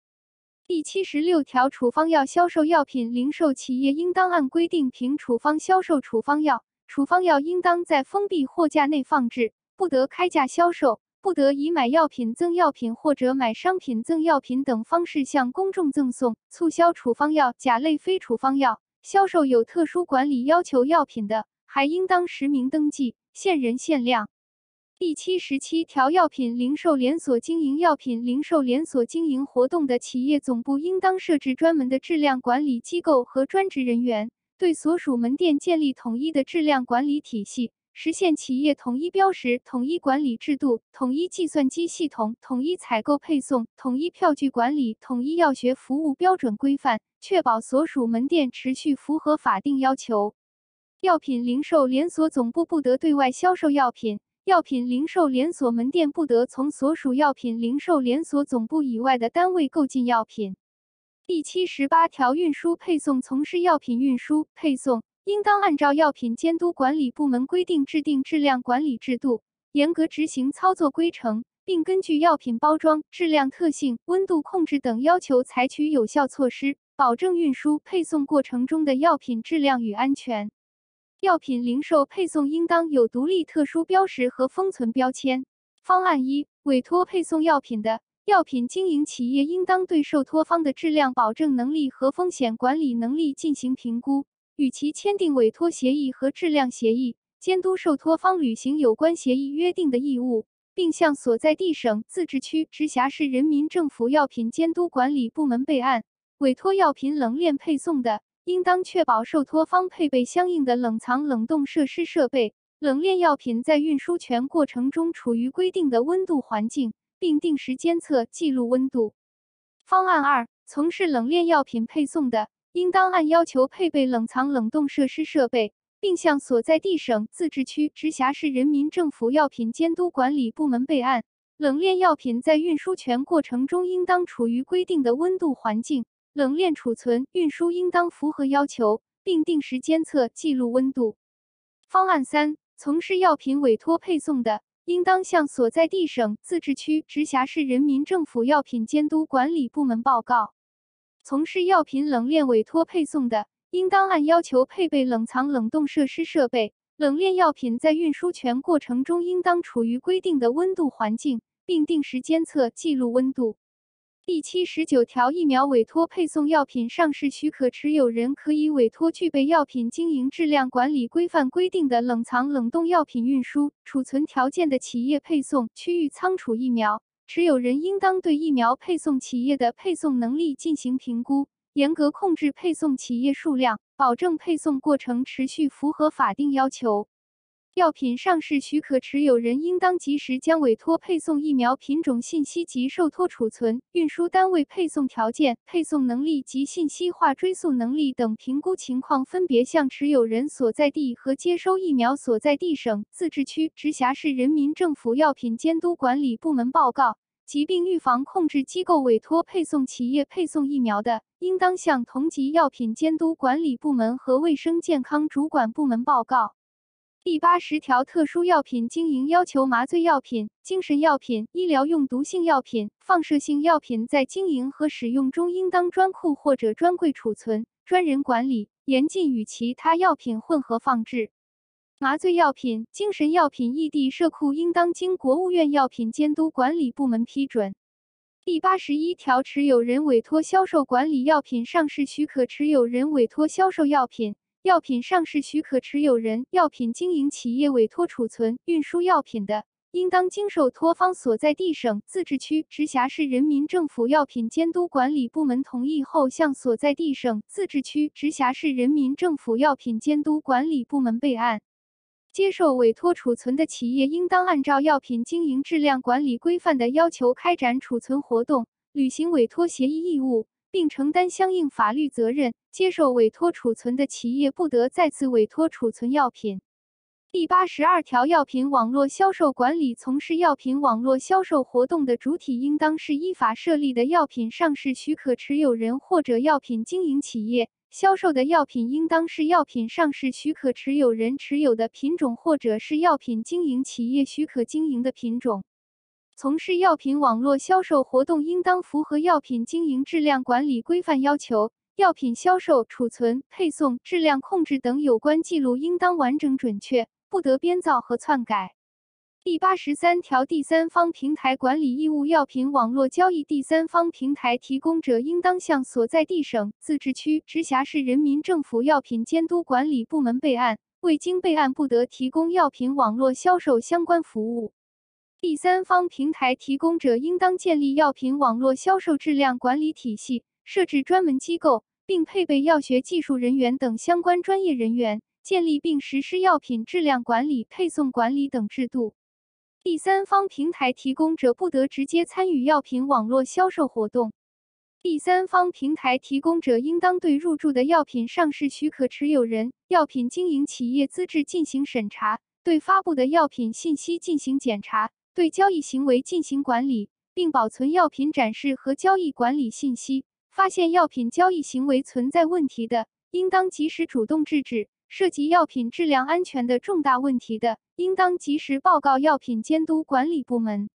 第七十六条，处方药销售药品零售企业应当按规定凭处方销售处方药，处方药应当在封闭货架内放置，不得开价销售，不得以买药品赠药品或者买商品赠药品等方式向公众赠送、促销处方药、甲类非处方药。销售有特殊管理要求药品的，还应当实名登记，限人限量。第七十七条，药品零售连锁经营药品零售连锁经营活动的企业总部应当设置专门的质量管理机构和专职人员，对所属门店建立统一的质量管理体系，实现企业统一标识、统一管理制度、统一计算机系统、统一采购配送、统一票据管理、统一药学服务标准规范，确保所属门店持续符合法定要求。药品零售连锁总部不得对外销售药品。药品零售连锁门店不得从所属药品零售连锁总部以外的单位购进药品。第七十八条，运输配送从事药品运输配送，应当按照药品监督管理部门规定制定质量管理制度，严格执行操作规程，并根据药品包装、质量特性、温度控制等要求采取有效措施，保证运输配送过程中的药品质量与安全。药品零售配送应当有独立特殊标识和封存标签。方案一，委托配送药品的药品经营企业应当对受托方的质量保证能力和风险管理能力进行评估，与其签订委托协议和质量协议，监督受托方履行有关协议约定的义务，并向所在地省、自治区、直辖市人民政府药品监督管理部门备案。委托药品冷链配送的。应当确保受托方配备相应的冷藏冷冻设施设备，冷链药品在运输全过程中处于规定的温度环境，并定时监测记录温度。方案二，从事冷链药品配送的，应当按要求配备冷藏冷冻设施设备，并向所在地省、自治区、直辖市人民政府药品监督管理部门备案。冷链药品在运输全过程中应当处于规定的温度环境。冷链储存、运输应当符合要求，并定时监测记录温度。方案三：从事药品委托配送的，应当向所在地省、自治区、直辖市人民政府药品监督管理部门报告。从事药品冷链委托配送的，应当按要求配备冷藏冷冻设施设备。冷链药品在运输全过程中应当处于规定的温度环境，并定时监测记录温度。第七十九条，疫苗委托配送药品上市许可持有人可以委托具备药品经营质量管理规范规定的冷藏冷冻药品运输、储存条件的企业配送区域仓储疫苗。持有人应当对疫苗配送企业的配送能力进行评估，严格控制配送企业数量，保证配送过程持续符合法定要求。药品上市许可持有人应当及时将委托配送疫苗品种信息及受托储存、运输单位配送条件、配送能力及信息化追溯能力等评估情况，分别向持有人所在地和接收疫苗所在地省、自治区、直辖市人民政府药品监督管理部门报告。疾病预防控制机构委托配送企业配送疫苗的，应当向同级药品监督管理部门和卫生健康主管部门报告。第八十条，特殊药品经营要求：麻醉药品、精神药品、医疗用毒性药品、放射性药品在经营和使用中，应当专库或者专柜储存，专人管理，严禁与其他药品混合放置。麻醉药品、精神药品异地设库，应当经国务院药品监督管理部门批准。第八十一条，持有人委托销售管理药品上市许可，持有人委托销售药品。药品上市许可持有人、药品经营企业委托储存、运输药品的，应当经受托方所在地省、自治区、直辖市人民政府药品监督管理部门同意后，向所在地省、自治区、直辖市人民政府药品监督管理部门备案。接受委托储存的企业，应当按照药品经营质量管理规范的要求开展储存活动，履行委托协议义务。并承担相应法律责任。接受委托储存的企业不得再次委托储存药品。第八十二条，药品网络销售管理从事药品网络销售活动的主体，应当是依法设立的药品上市许可持有人或者药品经营企业。销售的药品应当是药品上市许可持有人持有的品种，或者是药品经营企业许可经营的品种。从事药品网络销售活动，应当符合药品经营质量管理规范要求。药品销售、储存、配送、质量控制等有关记录应当完整准确，不得编造和篡改。第八十三条，第三方平台管理义务。药品网络交易第三方平台提供者，应当向所在地省、自治区、直辖市人民政府药品监督管理部门备案，未经备案，不得提供药品网络销售相关服务。第三方平台提供者应当建立药品网络销售质量管理体系，设置专门机构，并配备药学技术人员等相关专业人员，建立并实施药品质量管理、配送管理等制度。第三方平台提供者不得直接参与药品网络销售活动。第三方平台提供者应当对入驻的药品上市许可持有人、药品经营企业资质进行审查，对发布的药品信息进行检查。对交易行为进行管理，并保存药品展示和交易管理信息。发现药品交易行为存在问题的，应当及时主动制止；涉及药品质量安全的重大问题的，应当及时报告药品监督管理部门。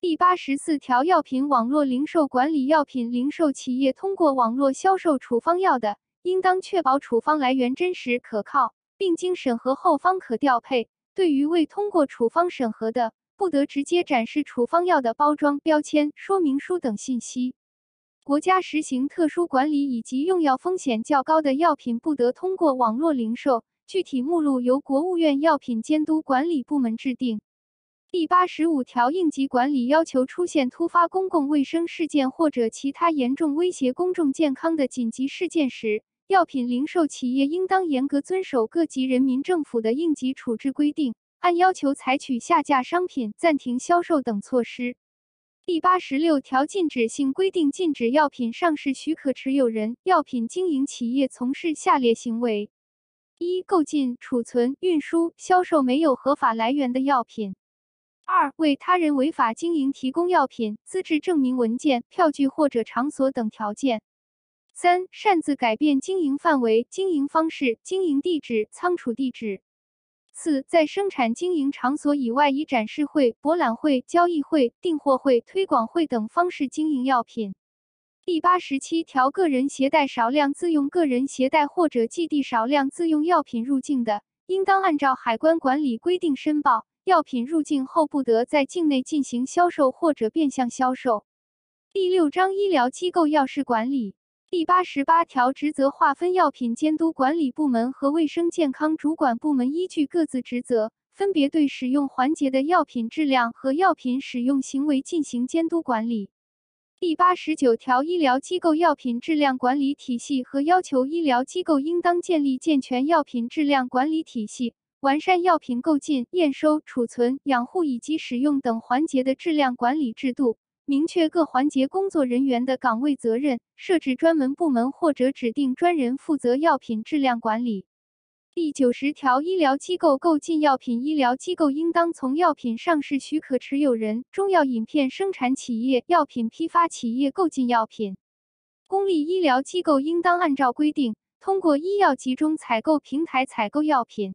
第八十四条，药品网络零售管理。药品零售企业通过网络销售处方药的，应当确保处方来源真实可靠，并经审核后方可调配。对于未通过处方审核的，不得直接展示处方药的包装、标签、说明书等信息。国家实行特殊管理以及用药风险较高的药品不得通过网络零售，具体目录由国务院药品监督管理部门制定。第八十五条，应急管理要求出现突发公共卫生事件或者其他严重威胁公众健康的紧急事件时，药品零售企业应当严格遵守各级人民政府的应急处置规定。按要求采取下架商品、暂停销售等措施。第八十六条，禁止性规定禁止药品上市许可持有人、药品经营企业从事下列行为：一、购进、储存、运输、销售没有合法来源的药品；二、为他人违法经营提供药品资质证明文件、票据或者场所等条件。三、擅自改变经营范围、经营方式、经营地址、仓储地址。四、在生产经营场所以外，以展示会、博览会、交易会、订货会、推广会等方式经营药品。第八十七条，个人携带少量自用个人携带或者寄递少量自用药品入境的，应当按照海关管理规定申报。药品入境后，不得在境内进行销售或者变相销售。第六章医疗机构药事管理。第八十八条职责划分：药品监督管理部门和卫生健康主管部门依据各自职责，分别对使用环节的药品质量和药品使用行为进行监督管理。第八十九条，医疗机构药品质量管理体系和要求医疗机构应当建立健全药品质量管理体系，完善药品购进、验收、储存、养护以及使用等环节的质量管理制度。明确各环节工作人员的岗位责任，设置专门部门或者指定专人负责药品质量管理。第九十条，医疗机构购进药品，医疗机构应当从药品上市许可持有人、中药饮片生产企业、药品批发企业购进药品。公立医疗机构应当按照规定，通过医药集中采购平台采购药品。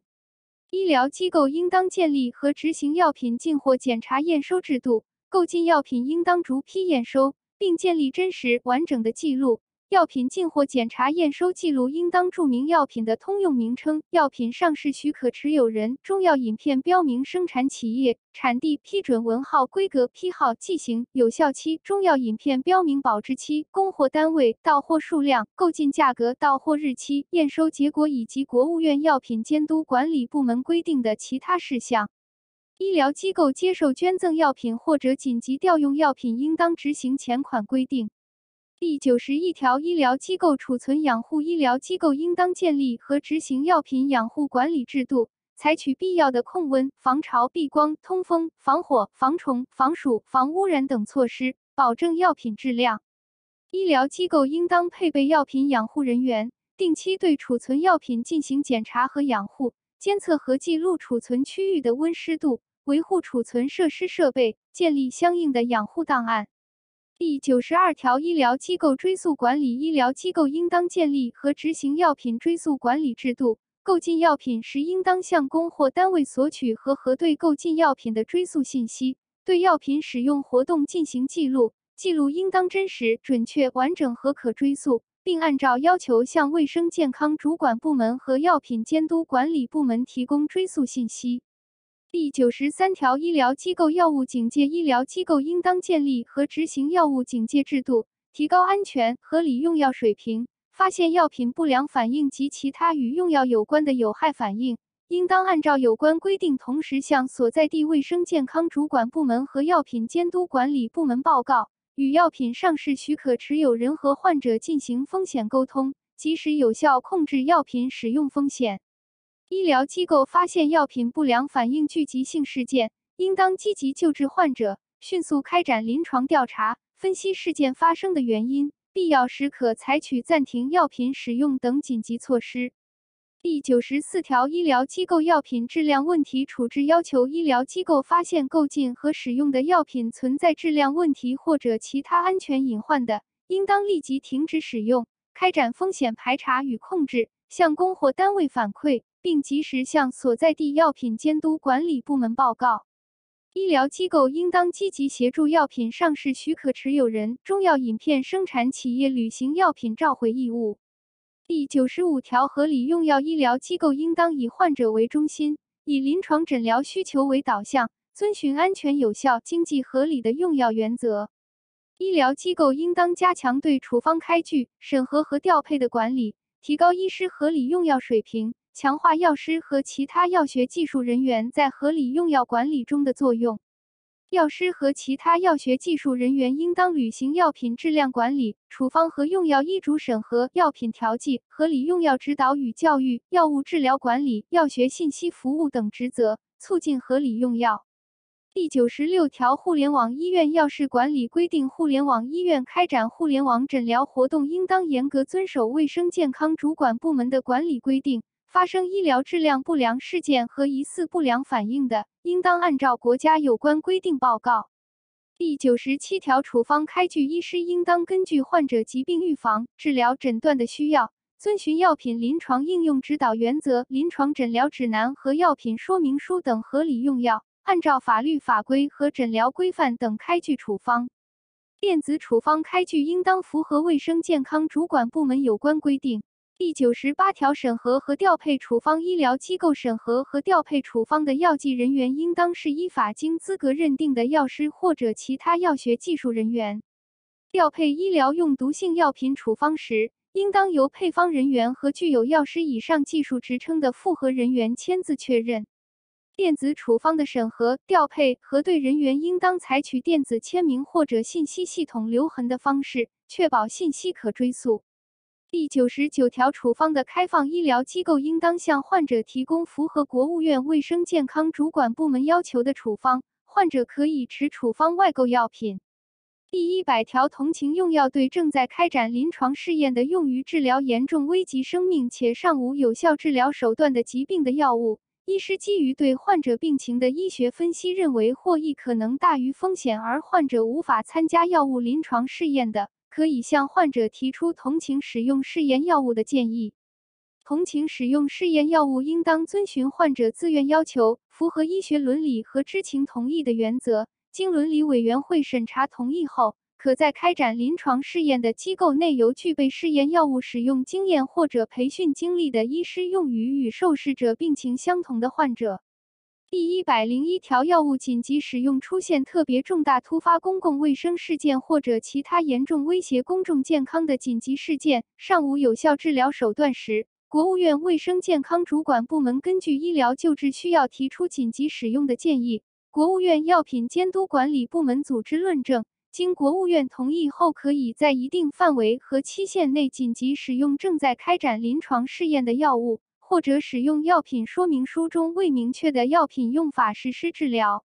医疗机构应当建立和执行药品进货检查验收制度。购进药品应当逐批验收，并建立真实完整的记录。药品进货检查验收记录应当注明药品的通用名称、药品上市许可持有人、中药饮片标明生产企业、产地批准文号、规格批号、剂型、有效期、中药饮片标明保质期、供货单位、到货数量、购进价格、到货日期、验收结果以及国务院药品监督管理部门规定的其他事项。医疗机构接受捐赠药品或者紧急调用药品，应当执行前款规定。第九十一条，医疗机构储存养护，医疗机构应当建立和执行药品养护管理制度，采取必要的控温、防潮、避光、通风、防火、防虫、防鼠、防污染等措施，保证药品质量。医疗机构应当配备药品养护人员，定期对储存药品进行检查和养护。监测和记录储存区域的温湿度，维护储存设施设备，建立相应的养护档案。第九十二条，医疗机构追溯管理，医疗机构应当建立和执行药品追溯管理制度。购进药品时，应当向供货单位索取和核对购进药品的追溯信息，对药品使用活动进行记录，记录应当真实、准确、完整和可追溯。并按照要求向卫生健康主管部门和药品监督管理部门提供追溯信息。第九十三条，医疗机构药物警戒，医疗机构应当建立和执行药物警戒制度，提高安全合理用药水平。发现药品不良反应及其他与用药有关的有害反应，应当按照有关规定，同时向所在地卫生健康主管部门和药品监督管理部门报告。与药品上市许可持有人和患者进行风险沟通，及时有效控制药品使用风险。医疗机构发现药品不良反应聚集性事件，应当积极救治患者，迅速开展临床调查，分析事件发生的原因，必要时可采取暂停药品使用等紧急措施。第九十四条，医疗机构药品质量问题处置要求：医疗机构发现购进和使用的药品存在质量问题或者其他安全隐患的，应当立即停止使用，开展风险排查与控制，向供货单位反馈，并及时向所在地药品监督管理部门报告。医疗机构应当积极协助药品上市许可持有人、中药饮片生产企业履行药品召回义务。第九十五条，合理用药，医疗机构应当以患者为中心，以临床诊疗需求为导向，遵循安全、有效、经济合理的用药原则。医疗机构应当加强对处方开具、审核和调配的管理，提高医师合理用药水平，强化药师和其他药学技术人员在合理用药管理中的作用。药师和其他药学技术人员应当履行药品质量管理、处方和用药医嘱审核、药品调剂、合理用药指导与教育、药物治疗管理、药学信息服务等职责，促进合理用药。第九十六条，互联网医院药事管理规定，互联网医院开展互联网诊疗活动，应当严格遵守卫生健康主管部门的管理规定。发生医疗质量不良事件和疑似不良反应的，应当按照国家有关规定报告。第九十七条，处方开具医师应当根据患者疾病预防、治疗、诊断的需要，遵循药品临床应用指导原则、临床诊疗指南和药品说明书等合理用药，按照法律法规和诊疗规范等开具处方。电子处方开具应当符合卫生健康主管部门有关规定。第九十八条，审核和调配处方医疗机构审核和调配处方的药剂人员，应当是依法经资格认定的药师或者其他药学技术人员。调配医疗用毒性药品处方时，应当由配方人员和具有药师以上技术职称的复核人员签字确认。电子处方的审核、调配、核对人员，应当采取电子签名或者信息系统留痕的方式，确保信息可追溯。第九十九条，处方的开放医疗机构应当向患者提供符合国务院卫生健康主管部门要求的处方，患者可以持处方外购药品。第一百条，同情用药对正在开展临床试验的用于治疗严重危及生命且尚无有效治疗手段的疾病的药物，医师基于对患者病情的医学分析，认为获益可能大于风险，而患者无法参加药物临床试验的。可以向患者提出同情使用试验药物的建议。同情使用试验药物应当遵循患者自愿要求，符合医学伦理和知情同意的原则。经伦理委员会审查同意后，可在开展临床试验的机构内由具备试验药物使用经验或者培训经历的医师用于与受试者病情相同的患者。第一百零一条，药物紧急使用出现特别重大突发公共卫生事件或者其他严重威胁公众健康的紧急事件，尚无有效治疗手段时，国务院卫生健康主管部门根据医疗救治需要提出紧急使用的建议，国务院药品监督管理部门组织论证，经国务院同意后，可以在一定范围和期限内紧急使用正在开展临床试验的药物。或者使用药品说明书中未明确的药品用法实施治疗。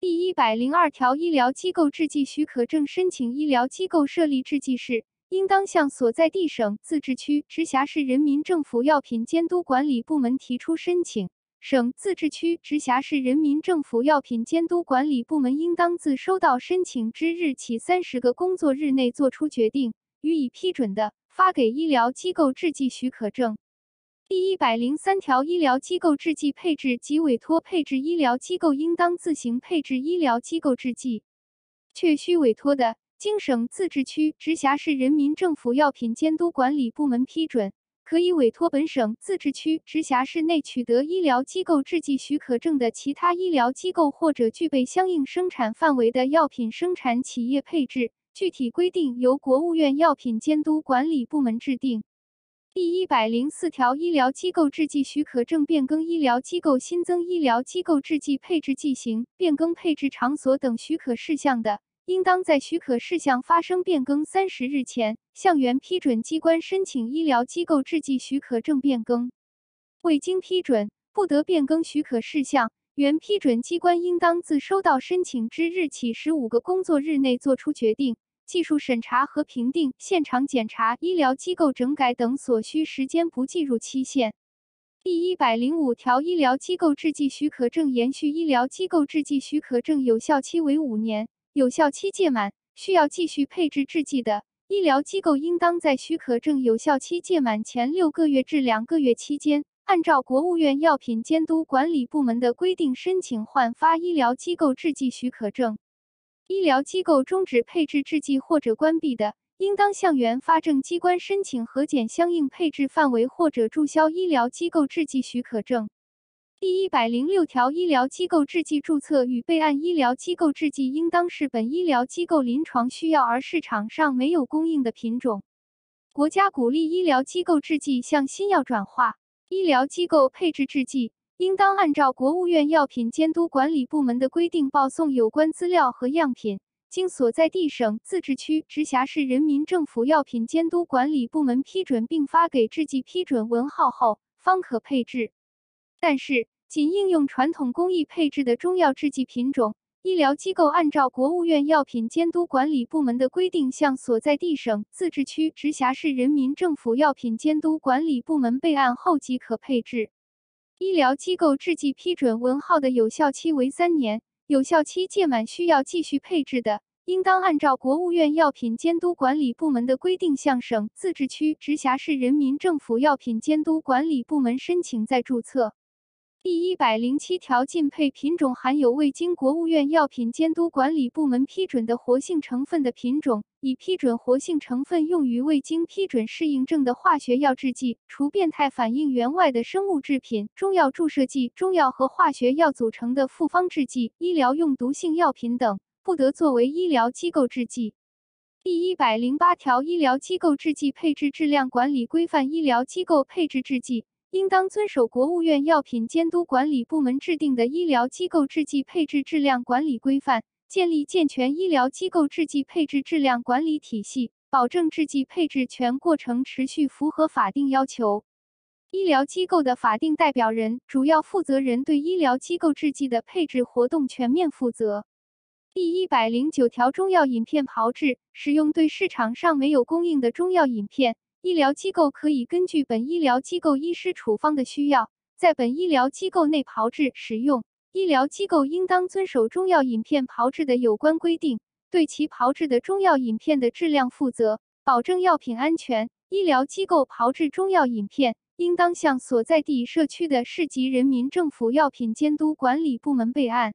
第一百零二条，医疗机构制剂许可证申请，医疗机构设立制剂室，应当向所在地省、自治区、直辖市人民政府药品监督管理部门提出申请。省、自治区、直辖市人民政府药品监督管理部门应当自收到申请之日起三十个工作日内作出决定，予以批准的，发给医疗机构制剂许可证。第一百零三条，医疗机构制剂配置及委托配置医疗机构应当自行配置医疗机构制剂，确需委托的，经省、自治区、直辖市人民政府药品监督管理部门批准，可以委托本省、自治区、直辖市内取得医疗机构制剂许可证的其他医疗机构或者具备相应生产范围的药品生产企业配置，具体规定由国务院药品监督管理部门制定。第一百零四条，医疗机构制剂许可证变更，医疗机构新增医疗机构制剂配置剂型、变更配置场所等许可事项的，应当在许可事项发生变更三十日前，向原批准机关申请医疗机构制剂许可证变更。未经批准，不得变更许可事项，原批准机关应当自收到申请之日起十五个工作日内作出决定。技术审查和评定、现场检查、医疗机构整改等所需时间不计入期限。第一百零五条，医疗机构制剂许可证延续，医疗机构制剂许可证有效期为五年，有效期届满需要继续配置制剂的医疗机构，应当在许可证有效期届满前六个月至两个月期间，按照国务院药品监督管理部门的规定申请换发医疗机构制剂许可证。医疗机构终止配置制剂或者关闭的，应当向原发证机关申请核减相应配置范围或者注销医疗机构制剂许可证。第一百零六条，医疗机构制剂注册与备案医疗机构制剂，应当是本医疗机构临床需要而市场上没有供应的品种。国家鼓励医疗机构制剂向新药转化，医疗机构配置制剂。应当按照国务院药品监督管理部门的规定报送有关资料和样品，经所在地省、自治区、直辖市人民政府药品监督管理部门批准并发给制剂批准文号后，方可配置。但是，仅应用传统工艺配置的中药制剂品种，医疗机构按照国务院药品监督管理部门的规定，向所在地省、自治区、直辖市人民政府药品监督管理部门备案后即可配置。医疗机构制剂批准文号的有效期为三年，有效期届满需要继续配置的，应当按照国务院药品监督管理部门的规定，向省、自治区、直辖市人民政府药品监督管理部门申请再注册。第一百零七条，禁配品种含有未经国务院药品监督管理部门批准的活性成分的品种。已批准活性成分用于未经批准适应症的化学药制剂，除变态反应原外的生物制品、中药注射剂、中药和化学药组成的复方制剂、医疗用毒性药品等，不得作为医疗机构制剂。第一百零八条，医疗机构制剂配置质量管理规范，医疗机构配置制剂。应当遵守国务院药品监督管理部门制定的医疗机构制剂配置质量管理规范，建立健全医疗机构制剂配置质量管理体系，保证制剂配置全过程持续符合法定要求。医疗机构的法定代表人、主要负责人对医疗机构制剂的配置活动全面负责。第一百零九条，中药饮片炮制，使用对市场上没有供应的中药饮片。医疗机构可以根据本医疗机构医师处方的需要，在本医疗机构内炮制使用。医疗机构应当遵守中药饮片炮制的有关规定，对其炮制的中药饮片的质量负责，保证药品安全。医疗机构炮制中药饮片，应当向所在地社区的市级人民政府药品监督管理部门备案。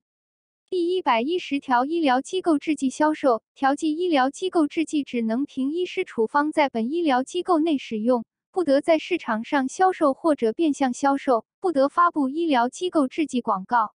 第一百一十条，医疗机构制剂销售、调剂医疗机构制剂只能凭医师处方在本医疗机构内使用，不得在市场上销售或者变相销售，不得发布医疗机构制剂广告。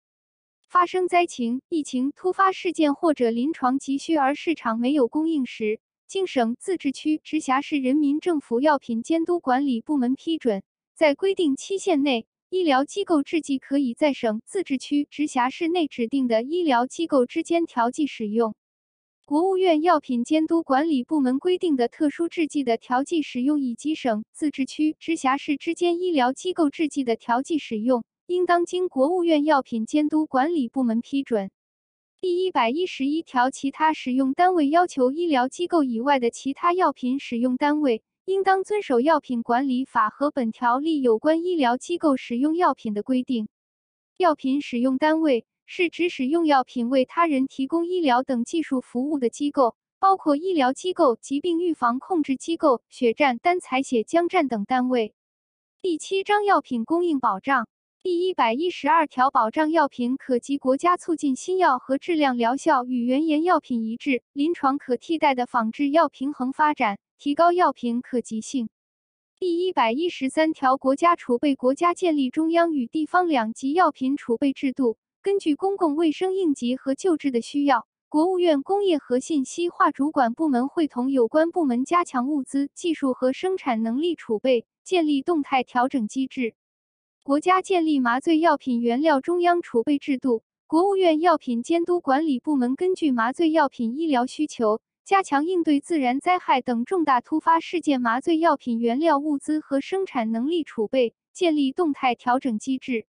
发生灾情、疫情、突发事件或者临床急需而市场没有供应时，经省、自治区、直辖市人民政府药品监督管理部门批准，在规定期限内。医疗机构制剂可以在省、自治区、直辖市内指定的医疗机构之间调剂使用。国务院药品监督管理部门规定的特殊制剂的调剂使用，以及省、自治区、直辖市之间医疗机构制剂的调剂使用，应当经国务院药品监督管理部门批准。第一百一十一条，其他使用单位要求医疗机构以外的其他药品使用单位。应当遵守药品管理法和本条例有关医疗机构使用药品的规定。药品使用单位是指使用药品为他人提供医疗等技术服务的机构，包括医疗机构、疾病预防控制机构、血站、单采血浆站等单位。第七章药品供应保障第一百一十二条，保障药品可及国家促进新药和质量疗效与原研药品一致、临床可替代的仿制药平衡发展。提高药品可及性。第一百一十三条，国家储备国家建立中央与地方两级药品储备制度，根据公共卫生应急和救治的需要，国务院工业和信息化主管部门会同有关部门加强物资、技术和生产能力储备，建立动态调整机制。国家建立麻醉药品原料中央储备制度，国务院药品监督管理部门根据麻醉药品医疗需求。加强应对自然灾害等重大突发事件麻醉药品原料物资和生产能力储备，建立动态调整机制。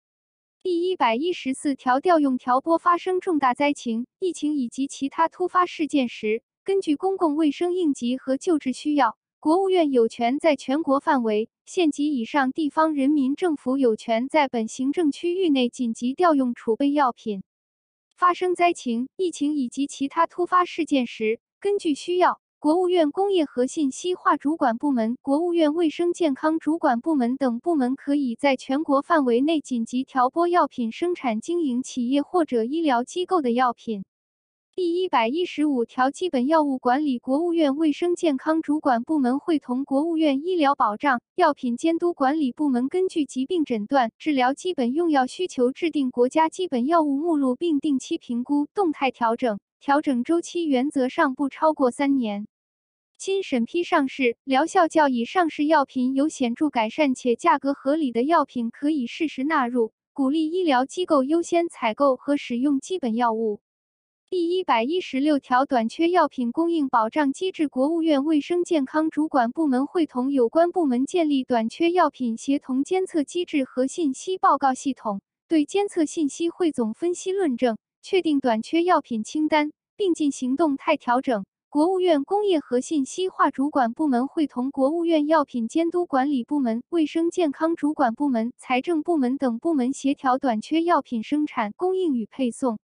第一百一十四条，调用调拨发生重大灾情、疫情以及其他突发事件时，根据公共卫生应急和救治需要，国务院有权在全国范围、县级以上地方人民政府有权在本行政区域内紧急调用储备药品。发生灾情、疫情以及其他突发事件时，根据需要，国务院工业和信息化主管部门、国务院卫生健康主管部门等部门可以在全国范围内紧急调拨药品生产经营企业或者医疗机构的药品。第一百一十五条，基本药物管理，国务院卫生健康主管部门会同国务院医疗保障、药品监督管理部门，根据疾病诊断、治疗基本用药需求，制定国家基本药物目录，并定期评估、动态调整。调整周期原则上不超过三年。经审批上市、疗效较以上市药品有显著改善且价格合理的药品，可以适时纳入。鼓励医疗机构优先采购和使用基本药物。第一百一十六条，短缺药品供应保障机制，国务院卫生健康主管部门会同有关部门建立短缺药品协同监测机制和信息报告系统，对监测信息汇总、分析、论证。确定短缺药品清单，并进行动态调整。国务院工业和信息化主管部门会同国务院药品监督管理部门、卫生健康主管部门、财政部门等部门协调短缺药品生产、供应与配送。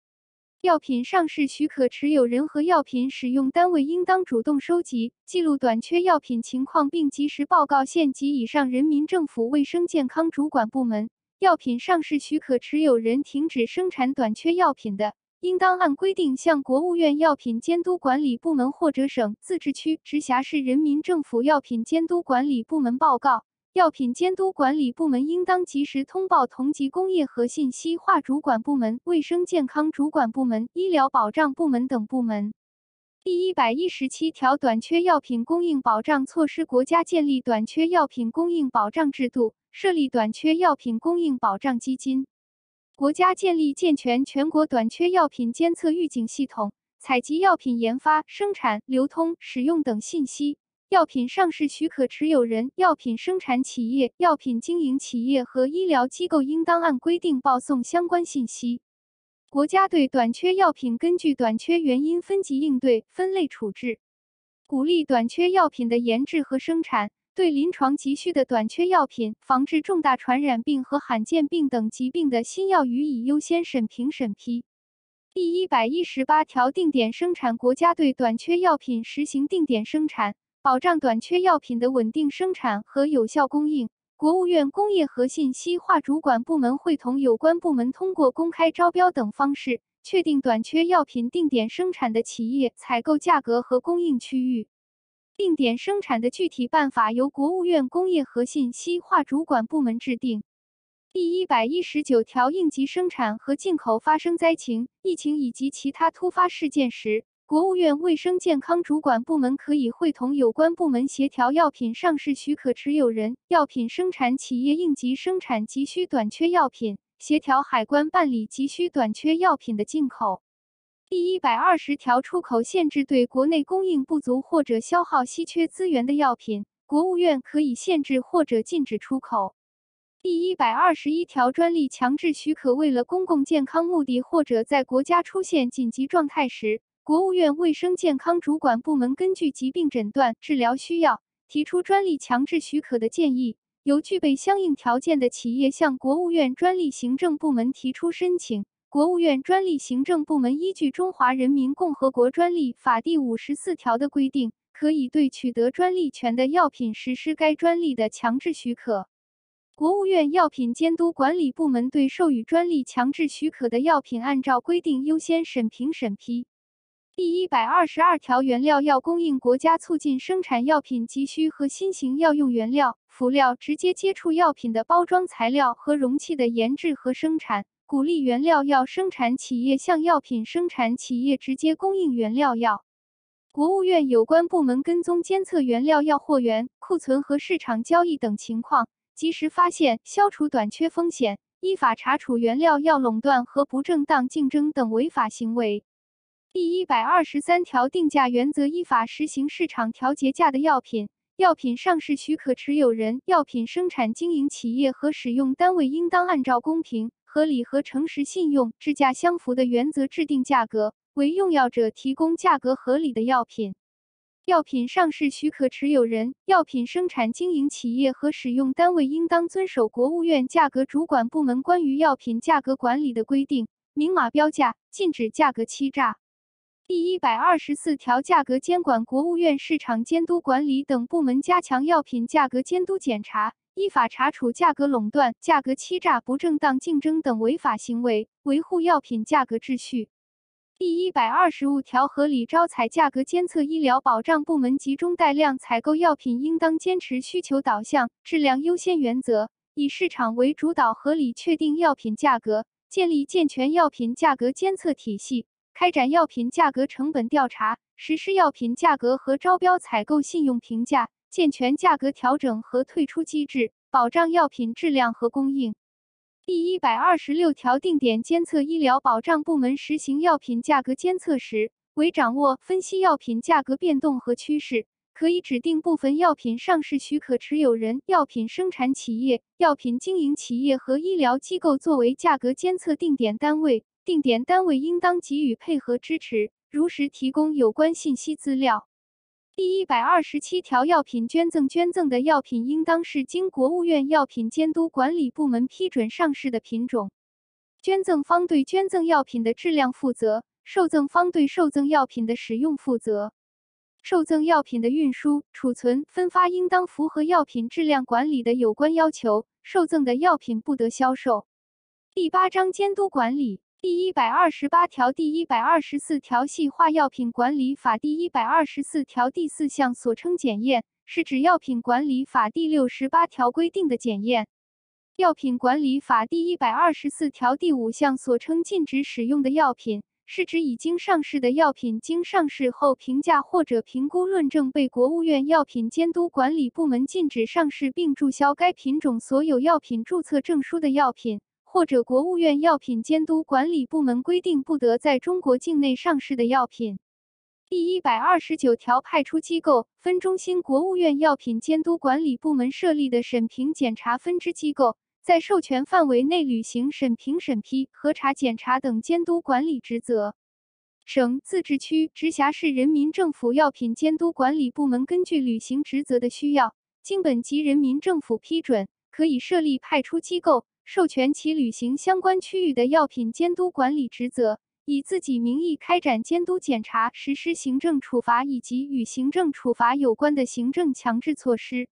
药品上市许可持有人和药品使用单位应当主动收集、记录短缺药品情况，并及时报告县级以上人民政府卫生健康主管部门。药品上市许可持有人停止生产短缺药品的，应当按规定向国务院药品监督管理部门或者省、自治区、直辖市人民政府药品监督管理部门报告。药品监督管理部门应当及时通报同级工业和信息化主管部门、卫生健康主管部门、医疗保障部门等部门。第一百一十七条，短缺药品供应保障措施，国家建立短缺药品供应保障制度，设立短缺药品供应保障基金。国家建立健全全国短缺药品监测预警系统，采集药品研发、生产、流通、使用等信息。药品上市许可持有人、药品生产企业、药品经营企业和医疗机构应当按规定报送相关信息。国家对短缺药品根据短缺原因分级应对、分类处置，鼓励短缺药品的研制和生产。对临床急需的短缺药品、防治重大传染病和罕见病等疾病的新药予以优先审评审批。第一百一十八条，定点生产。国家对短缺药品实行定点生产。保障短缺药品的稳定生产和有效供应，国务院工业和信息化主管部门会同有关部门，通过公开招标等方式，确定短缺药品定点生产的企业、采购价格和供应区域。定点生产的具体办法由国务院工业和信息化主管部门制定。第一百一十九条，应急生产和进口发生灾情、疫情以及其他突发事件时，国务院卫生健康主管部门可以会同有关部门协调药品上市许可持有人、药品生产企业应急生产急需短缺药品，协调海关办理急需短缺药品的进口。第一百二十条，出口限制对国内供应不足或者消耗稀缺资源的药品，国务院可以限制或者禁止出口。第一百二十一条，专利强制许可为了公共健康目的或者在国家出现紧急状态时。国务院卫生健康主管部门根据疾病诊断、治疗需要，提出专利强制许可的建议，由具备相应条件的企业向国务院专利行政部门提出申请。国务院专利行政部门依据《中华人民共和国专利法》第五十四条的规定，可以对取得专利权的药品实施该专利的强制许可。国务院药品监督管理部门对授予专利强制许可的药品，按照规定优先审评审批。第一百二十二条，原料药供应国家促进生产药品急需和新型药用原料、辅料直接接触药品的包装材料和容器的研制和生产，鼓励原料药生产企业向药品生产企业直接供应原料药。国务院有关部门跟踪监测原料药货源、库存和市场交易等情况，及时发现、消除短缺风险，依法查处原料药垄断和不正当竞争等违法行为。第一百二十三条，定价原则依法实行市场调节价的药品，药品上市许可持有人、药品生产经营企业和使用单位应当按照公平、合理和诚实信用、质价相符的原则制定价格，为用药者提供价格合理的药品。药品上市许可持有人、药品生产经营企业和使用单位应当遵守国务院价格主管部门关于药品价格管理的规定，明码标价，禁止价格欺诈。第一百二十四条，价格监管，国务院市场监督管理等部门加强药品价格监督检查，依法查处价格垄断、价格欺诈、不正当竞争等违法行为，维护药品价格秩序。第一百二十五条，合理招采价格监测，医疗保障部门集中带量采购药品，应当坚持需求导向、质量优先原则，以市场为主导，合理确定药品价格，建立健全药品价格监测体系。开展药品价格成本调查，实施药品价格和招标采购信用评价，健全价格调整和退出机制，保障药品质量和供应。第一百二十六条，定点监测医疗保障部门实行药品价格监测时，为掌握分析药品价格变动和趋势，可以指定部分药品上市许可持有人、药品生产企业、药品经营企业和医疗机构作为价格监测定点单位。定点单位应当给予配合支持，如实提供有关信息资料。第一百二十七条，药品捐赠，捐赠的药品应当是经国务院药品监督管理部门批准上市的品种。捐赠方对捐赠药品的质量负责，受赠方对受赠药品的使用负责。受赠药品的运输、储存、分发应当符合药品质量管理的有关要求。受赠的药品不得销售。第八章监督管理第一百二十八条、第一百二十四条细化药品管理法第一百二十四条第四项所称检验，是指药品管理法第六十八条规定的检验。药品管理法第一百二十四条第五项所称禁止使用的药品。是指已经上市的药品，经上市后评价或者评估论证被国务院药品监督管理部门禁止上市并注销该品种所有药品注册证书的药品，或者国务院药品监督管理部门规定不得在中国境内上市的药品。第一百二十九条，派出机构、分中心，国务院药品监督管理部门设立的审评检查分支机构。在授权范围内履行审评、审批、核查、检查等监督管理职责。省、自治区、直辖市人民政府药品监督管理部门根据履行职责的需要，经本级人民政府批准，可以设立派出机构，授权其履行相关区域的药品监督管理职责，以自己名义开展监督检查，实施行政处罚以及与行政处罚有关的行政强制措施。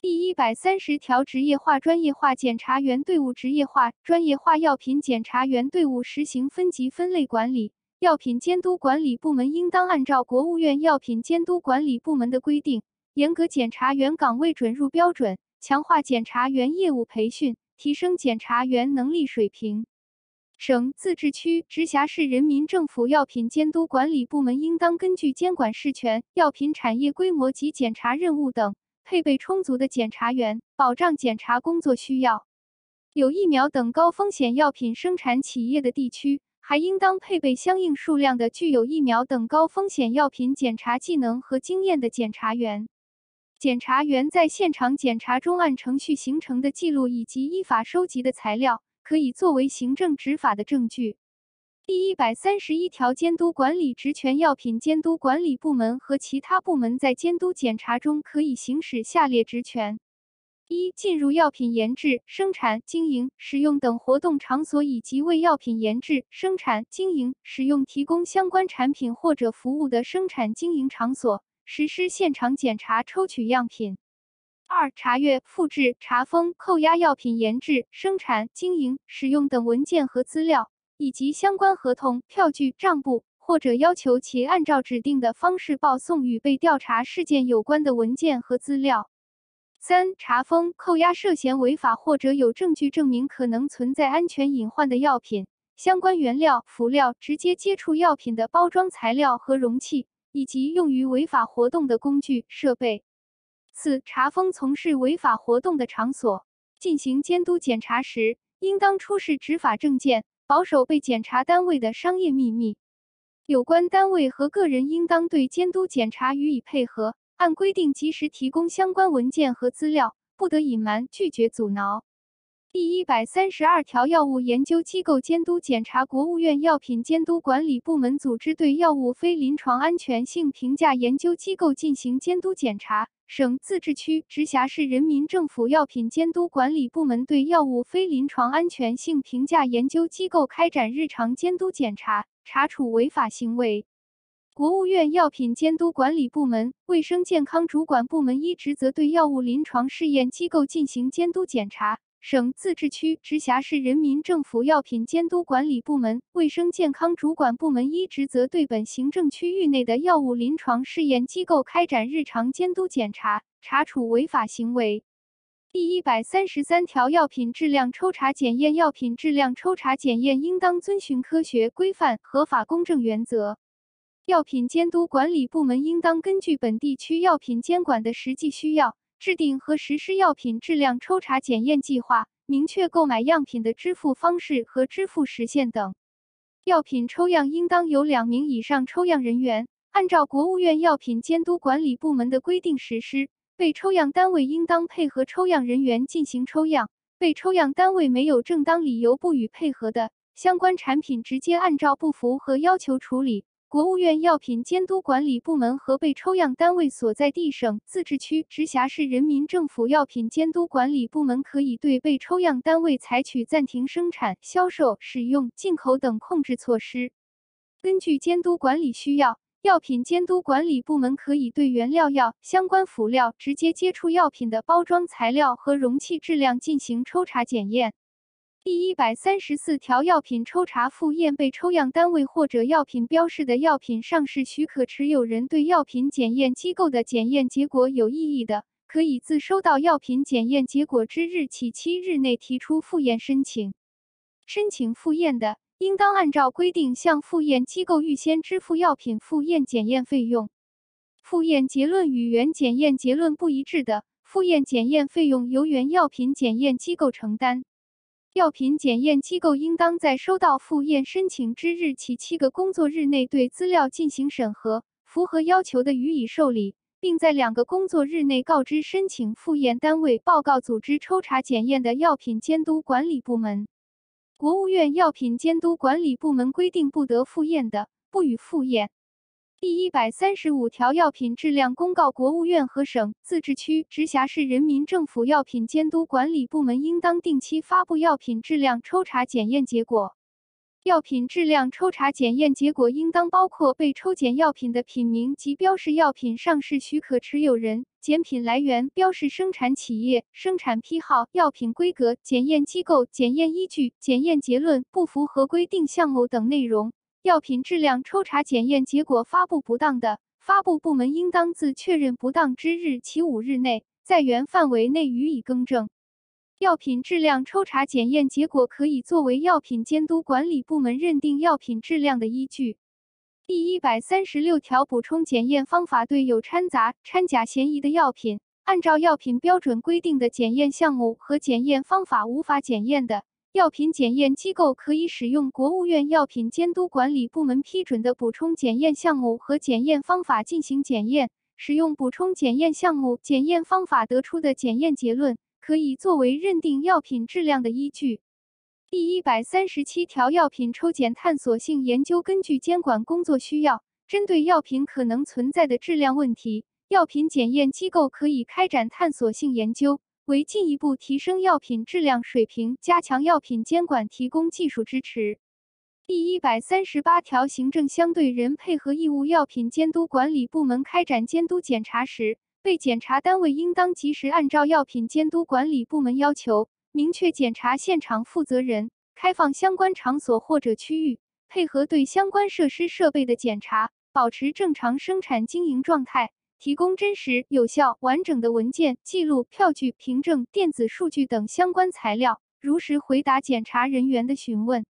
第一百三十条，职业化、专业化检查员队伍，职业化、专业化药品检查员队伍实行分级分类管理。药品监督管理部门应当按照国务院药品监督管理部门的规定，严格检查员岗位准入标准，强化检查员业务培训，提升检查员能力水平。省、自治区、直辖市人民政府药品监督管理部门应当根据监管事权、药品产业规模及检查任务等。配备充足的检查员，保障检查工作需要。有疫苗等高风险药品生产企业的地区，还应当配备相应数量的具有疫苗等高风险药品检查技能和经验的检查员。检察员在现场检查中按程序形成的记录以及依法收集的材料，可以作为行政执法的证据。第一百三十一条，监督管理职权，药品监督管理部门和其他部门在监督检查中可以行使下列职权：一、进入药品研制、生产、经营、使用等活动场所，以及为药品研制、生产、经营、使用提供相关产品或者服务的生产经营场所，实施现场检查、抽取样品；二、查阅、复制、查封、扣押药品研制、生产、经营、使用等文件和资料。以及相关合同、票据、账簿，或者要求其按照指定的方式报送与被调查事件有关的文件和资料。三、查封、扣押涉嫌违法或者有证据证明可能存在安全隐患的药品、相关原料、辅料、直接接触药品的包装材料和容器，以及用于违法活动的工具、设备。四、查封从事违法活动的场所。进行监督检查时，应当出示执法证件。保守被检查单位的商业秘密，有关单位和个人应当对监督检查予以配合，按规定及时提供相关文件和资料，不得隐瞒、拒绝、阻挠。第一百三十二条，药物研究机构监督检查，国务院药品监督管理部门组织对药物非临床安全性评价研究机构进行监督检查。省、自治区、直辖市人民政府药品监督管理部门对药物非临床安全性评价研究机构开展日常监督检查，查处违法行为。国务院药品监督管理部门、卫生健康主管部门依职责对药物临床试验机构进行监督检查。省、自治区、直辖市人民政府药品监督管理部门、卫生健康主管部门依职责对本行政区域内的药物临床试验机构开展日常监督检查，查处违法行为。第一百三十三条，药品质量抽查检验，药品质量抽查检验应当遵循科学、规范、合法、公正原则。药品监督管理部门应当根据本地区药品监管的实际需要。制定和实施药品质量抽查检验计划，明确购买样品的支付方式和支付时限等。药品抽样应当由两名以上抽样人员，按照国务院药品监督管理部门的规定实施。被抽样单位应当配合抽样人员进行抽样。被抽样单位没有正当理由不予配合的，相关产品直接按照不符合要求处理。国务院药品监督管理部门和被抽样单位所在地省、自治区、直辖市人民政府药品监督管理部门可以对被抽样单位采取暂停生产、销售、使用、进口等控制措施。根据监督管理需要，药品监督管理部门可以对原料药、相关辅料、直接接触药品的包装材料和容器质量进行抽查检验。第一百三十四条，药品抽查复验被抽样单位或者药品标示的药品上市许可持有人对药品检验机构的检验结果有异议的，可以自收到药品检验结果之日起七日内提出复验申请。申请复验的，应当按照规定向复验机构预先支付药品复验检验费用。复验结论与原检验结论不一致的，复验检验费用由原药品检验机构承担。药品检验机构应当在收到复验申请之日起七个工作日内对资料进行审核，符合要求的予以受理，并在两个工作日内告知申请复验单位报告组织抽查检验的药品监督管理部门。国务院药品监督管理部门规定不得复验的，不予复验。第一百三十五条，药品质量公告，国务院和省、自治区、直辖市人民政府药品监督管理部门应当定期发布药品质量抽查检验结果。药品质量抽查检验结果应当包括被抽检药品的品名及标示药品上市许可持有人、检品来源、标示生产企业、生产批号、药品规格、检验机构、检验依据、检验结论、不符合规定项目等内容。药品质量抽查检验结果发布不当的，发布部门应当自确认不当之日起五日内，在原范围内予以更正。药品质量抽查检验结果可以作为药品监督管理部门认定药品质量的依据。第一百三十六条，补充检验方法对有掺杂、掺假嫌疑的药品，按照药品标准规定的检验项目和检验方法无法检验的。药品检验机构可以使用国务院药品监督管理部门批准的补充检验项目和检验方法进行检验，使用补充检验项目、检验方法得出的检验结论，可以作为认定药品质量的依据。第一百三十七条，药品抽检探索性研究根据监管工作需要，针对药品可能存在的质量问题，药品检验机构可以开展探索性研究。为进一步提升药品质量水平、加强药品监管提供技术支持。第一百三十八条，行政相对人配合义务药品监督管理部门开展监督检查时，被检查单位应当及时按照药品监督管理部门要求，明确检查现场负责人，开放相关场所或者区域，配合对相关设施设备的检查，保持正常生产经营状态。提供真实、有效、完整的文件、记录、票据、凭证、电子数据等相关材料，如实回答检查人员的询问。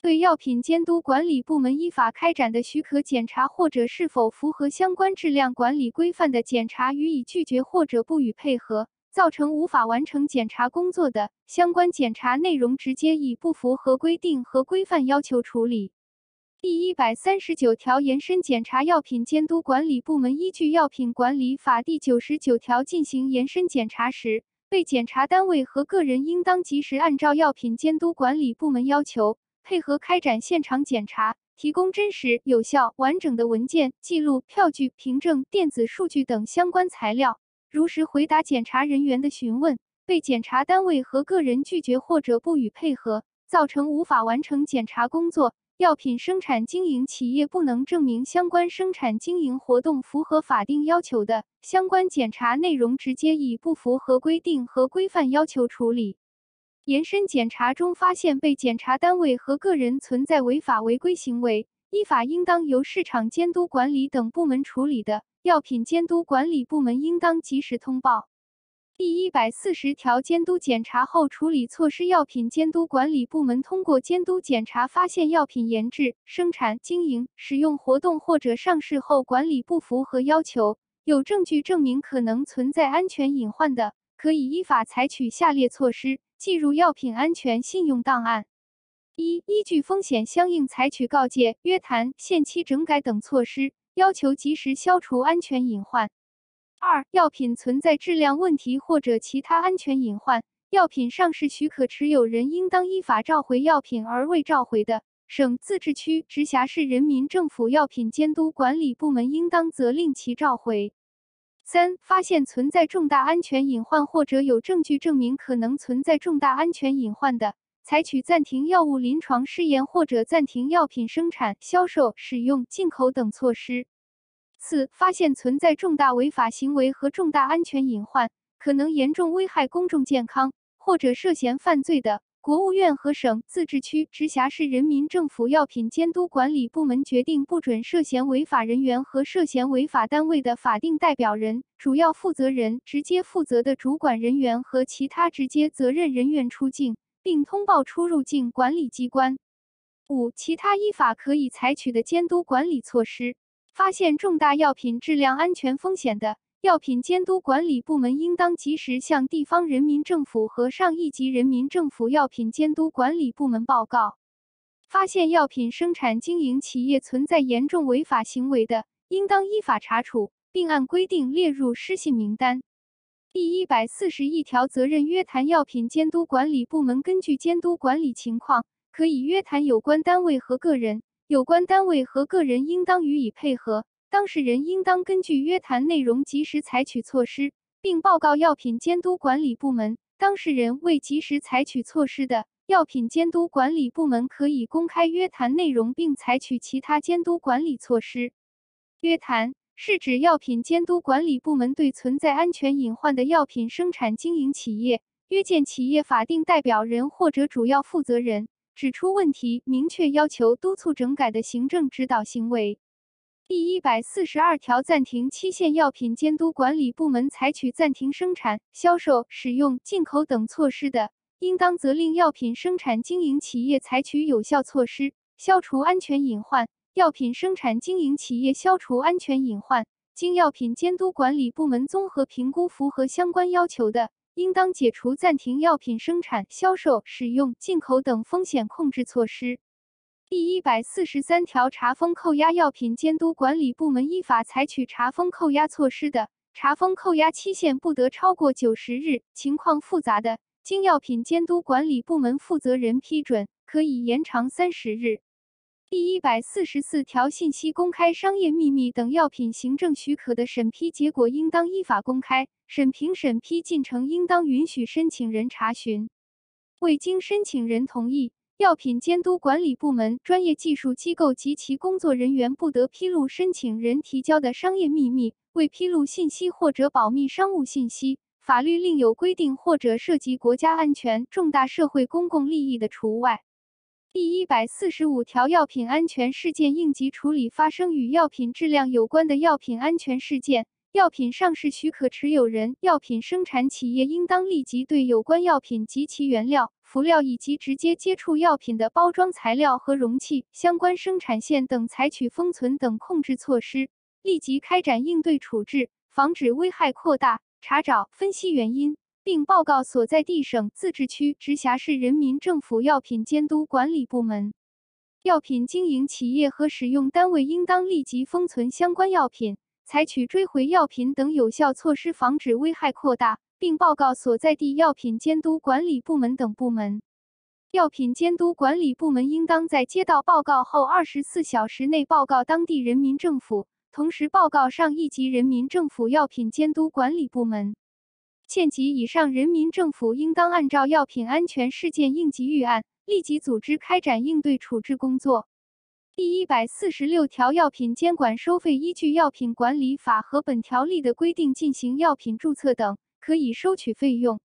对药品监督管理部门依法开展的许可检查或者是否符合相关质量管理规范的检查予以拒绝或者不予配合，造成无法完成检查工作的，相关检查内容直接以不符合规定和规范要求处理。第一百三十九条，延伸检查药品监督管理部门依据《药品管理法》第九十九条进行延伸检查时，被检查单位和个人应当及时按照药品监督管理部门要求，配合开展现场检查，提供真实、有效、完整的文件、记录、票据、凭证、电子数据等相关材料，如实回答检查人员的询问。被检查单位和个人拒绝或者不予配合，造成无法完成检查工作。药品生产经营企业不能证明相关生产经营活动符合法定要求的，相关检查内容直接以不符合规定和规范要求处理。延伸检查中发现被检查单位和个人存在违法违规行为，依法应当由市场监督管理等部门处理的，药品监督管理部门应当及时通报。第一百四十条，监督检查后处理措施。药品监督管理部门通过监督检查发现药品研制、生产、经营、使用活动或者上市后管理不符合要求，有证据证明可能存在安全隐患的，可以依法采取下列措施：记入药品安全信用档案。一、依据风险相应采取告诫、约谈、限期整改等措施，要求及时消除安全隐患。二、药品存在质量问题或者其他安全隐患，药品上市许可持有人应当依法召回药品，而未召回的，省、自治区、直辖市人民政府药品监督管理部门应当责令其召回。三、发现存在重大安全隐患或者有证据证明可能存在重大安全隐患的，采取暂停药物临床试验或者暂停药品生产、销售、使用、进口等措施。四、发现存在重大违法行为和重大安全隐患，可能严重危害公众健康，或者涉嫌犯罪的，国务院和省、自治区、直辖市人民政府药品监督管理部门决定不准涉嫌违法人员和涉嫌违法单位的法定代表人、主要负责人、直接负责的主管人员和其他直接责任人员出境，并通报出入境管理机关。五、其他依法可以采取的监督管理措施。发现重大药品质量安全风险的，药品监督管理部门应当及时向地方人民政府和上一级人民政府药品监督管理部门报告。发现药品生产经营企业存在严重违法行为的，应当依法查处，并按规定列入失信名单。第一百四十一条，责任约谈药品监督管理部门根据监督管理情况，可以约谈有关单位和个人。有关单位和个人应当予以配合，当事人应当根据约谈内容及时采取措施，并报告药品监督管理部门。当事人未及时采取措施的，药品监督管理部门可以公开约谈内容并采取其他监督管理措施。约谈是指药品监督管理部门对存在安全隐患的药品生产经营企业约见企业法定代表人或者主要负责人。指出问题，明确要求督促整改的行政指导行为。第一百四十二条，暂停期限，药品监督管理部门采取暂停生产、销售、使用、进口等措施的，应当责令药品生产经营企业采取有效措施，消除安全隐患。药品生产经营企业消除安全隐患，经药品监督管理部门综合评估符合相关要求的。应当解除暂停药品生产、销售、使用、进口等风险控制措施。第一百四十三条，查封、扣押药品监督管理部门依法采取查封、扣押措施的，查封、扣押期限不得超过九十日；情况复杂的，经药品监督管理部门负责人批准，可以延长三十日。第一百四十四条，信息公开、商业秘密等药品行政许可的审批结果应当依法公开，审评审批进程应当允许申请人查询。未经申请人同意，药品监督管理部门、专业技术机构及其工作人员不得披露申请人提交的商业秘密、未披露信息或者保密商务信息。法律另有规定或者涉及国家安全、重大社会公共利益的除外。第一百四十五条，药品安全事件应急处理发生与药品质量有关的药品安全事件，药品上市许可持有人、药品生产企业应当立即对有关药品及其原料、辅料以及直接接触药品的包装材料和容器、相关生产线等采取封存等控制措施，立即开展应对处置，防止危害扩大，查找、分析原因。并报告所在地省、自治区、直辖市人民政府药品监督管理部门。药品经营企业和使用单位应当立即封存相关药品，采取追回药品等有效措施，防止危害扩大，并报告所在地药品监督管理部门等部门。药品监督管理部门应当在接到报告后二十四小时内报告当地人民政府，同时报告上一级人民政府药品监督管理部门。县级以上人民政府应当按照药品安全事件应急预案，立即组织开展应对处置工作。第一百四十六条，药品监管收费依据《药品管理法》和本条例的规定进行药品注册等，可以收取费用。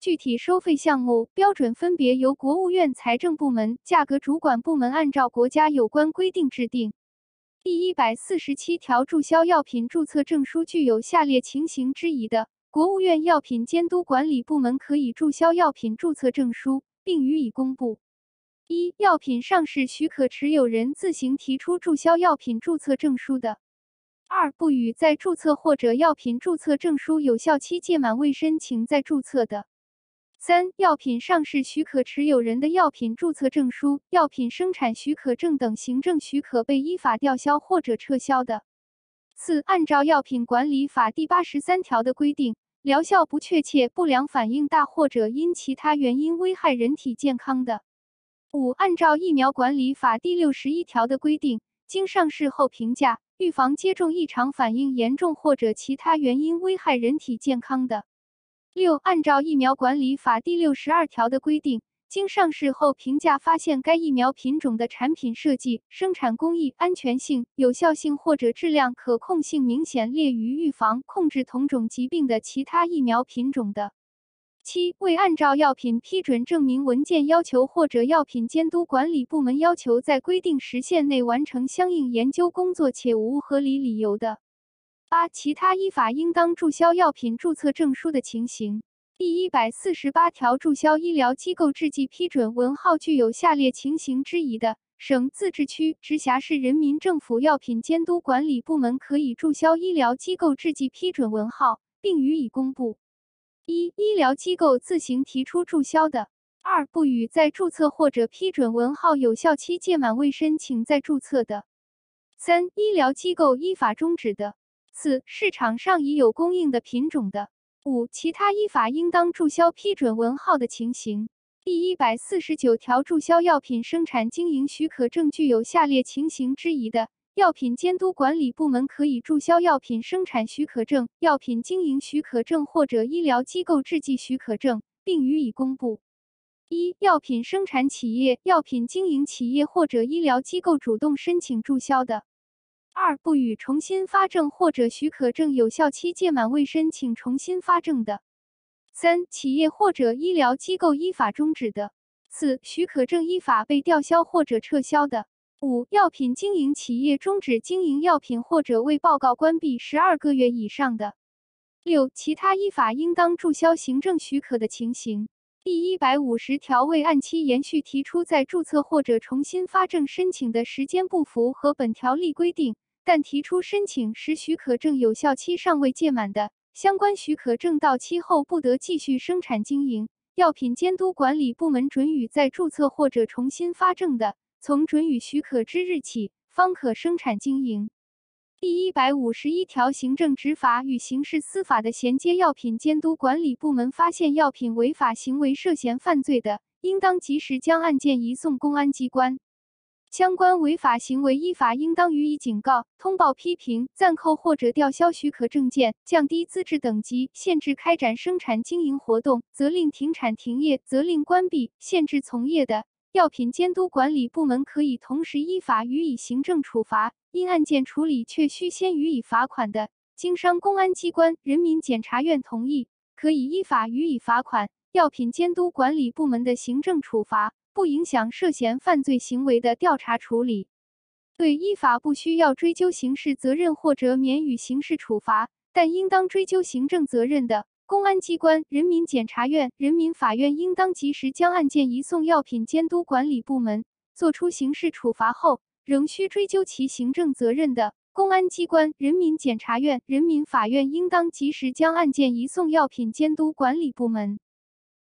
具体收费项目标准分别由国务院财政部门、价格主管部门按照国家有关规定制定。第一百四十七条，注销药品注册证书具有下列情形之一的。国务院药品监督管理部门可以注销药品注册证书，并予以公布。一、药品上市许可持有人自行提出注销药品注册证书的；二、不予在注册或者药品注册证书有效期届满未申请再注册的；三、药品上市许可持有人的药品注册证书、药品生产许可证等行政许可被依法吊销或者撤销的。四、按照《药品管理法》第八十三条的规定，疗效不确切、不良反应大或者因其他原因危害人体健康的。五、按照《疫苗管理法》第六十一条的规定，经上市后评价、预防接种异常反应严重或者其他原因危害人体健康的。六、按照《疫苗管理法》第六十二条的规定，经上市后评价发现该疫苗品种的产品设计、生产工艺、安全性、有效性或者质量可控性明显劣于预防、控制同种疾病的其他疫苗品种的。七、未按照药品批准证明文件要求或者药品监督管理部门要求在规定时限内完成相应研究工作且无合理理由的。八、其他依法应当注销药品注册证书的情形。第一百四十八条，注销医疗机构制剂批准文号具有下列情形之一的，省、自治区、直辖市人民政府药品监督管理部门可以注销医疗机构制剂批准文号，并予以公布。一、医疗机构自行提出注销的；二、不予在注册或者批准文号有效期届满未申请再注册的；三、医疗机构依法终止的；四、市场上已有供应的品种的；五、其他依法应当注销批准文号的情形。第一百四十九条，注销药品生产经营许可证具有下列情形之一的。药品监督管理部门可以注销药品生产许可证、药品经营许可证或者医疗机构制剂许可证，并予以公布。一、药品生产企业、药品经营企业或者医疗机构主动申请注销的；二、不予重新发证或者许可证有效期届满未申请重新发证的；三、企业或者医疗机构依法终止的；四、许可证依法被吊销或者撤销的。五、药品经营企业终止经营药品或者未报告关闭十二个月以上的。六、其他依法应当注销行政许可的情形。第一百五十条，未按期延续提出再注册或者重新发证申请的时间不符合本条例规定，但提出申请时许可证有效期尚未届满的，相关许可证到期后不得继续生产经营，药品监督管理部门准予再注册或者重新发证的。从准予许可之日起，方可生产经营。第一百五十一条，行政执法与刑事司法的衔接，药品监督管理部门发现药品违法行为涉嫌犯罪的，应当及时将案件移送公安机关。相关违法行为，依法应当予以警告、通报、批评、暂扣或者吊销许可证件，降低资质等级，限制开展生产经营活动，责令停产停业，责令关闭、限制从业的。药品监督管理部门可以同时依法予以行政处罚，因案件处理却需先予以罚款的，经商公安机关、人民检察院同意，可以依法予以罚款。药品监督管理部门的行政处罚不影响涉嫌犯罪行为的调查处理。对依法不需要追究刑事责任或者免予刑事处罚，但应当追究行政责任的。公安机关、人民检察院、人民法院应当及时将案件移送药品监督管理部门，作出刑事处罚后，仍需追究其行政责任的，公安机关、人民检察院、人民法院应当及时将案件移送药品监督管理部门。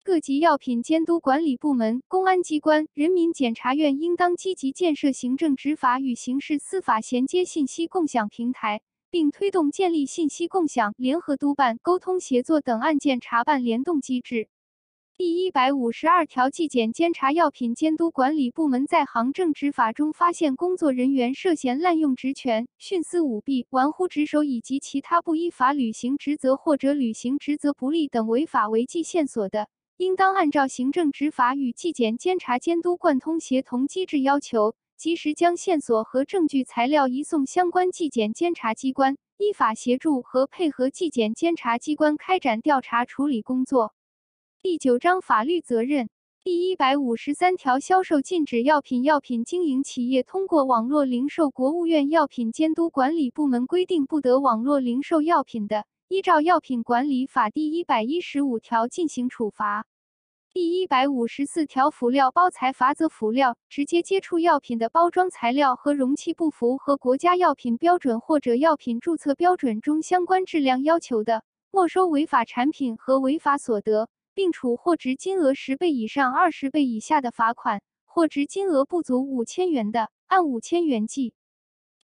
各级药品监督管理部门、公安机关、人民检察院应当积极建设行政执法与刑事司法衔接信息共享平台。并推动建立信息共享、联合督办、沟通协作等案件查办联动机制。第一百五十二条，纪检监察药品监督管理部门在行政执法中发现工作人员涉嫌滥用职权、徇私舞弊、玩忽职守以及其他不依法履行职责或者履行职责不力等违法违纪线索的，应当按照行政执法与纪检监察监督贯通协同机制要求。及时将线索和证据材料移送相关纪检监察机关，依法协助和配合纪检监察机关开展调查处理工作。第九章法律责任第一百五十三条，销售禁止药品药品经营企业通过网络零售，国务院药品监督管理部门规定不得网络零售药品的，依照药品管理法第一百一十五条进行处罚。第一百五十四条，辅料包材罚则辅料直接接触药品的包装材料和容器不符合国家药品标准或者药品注册标准中相关质量要求的，没收违法产品和违法所得，并处货值金额十倍以上二十倍以下的罚款，货值金额不足五千元的，按五千元计。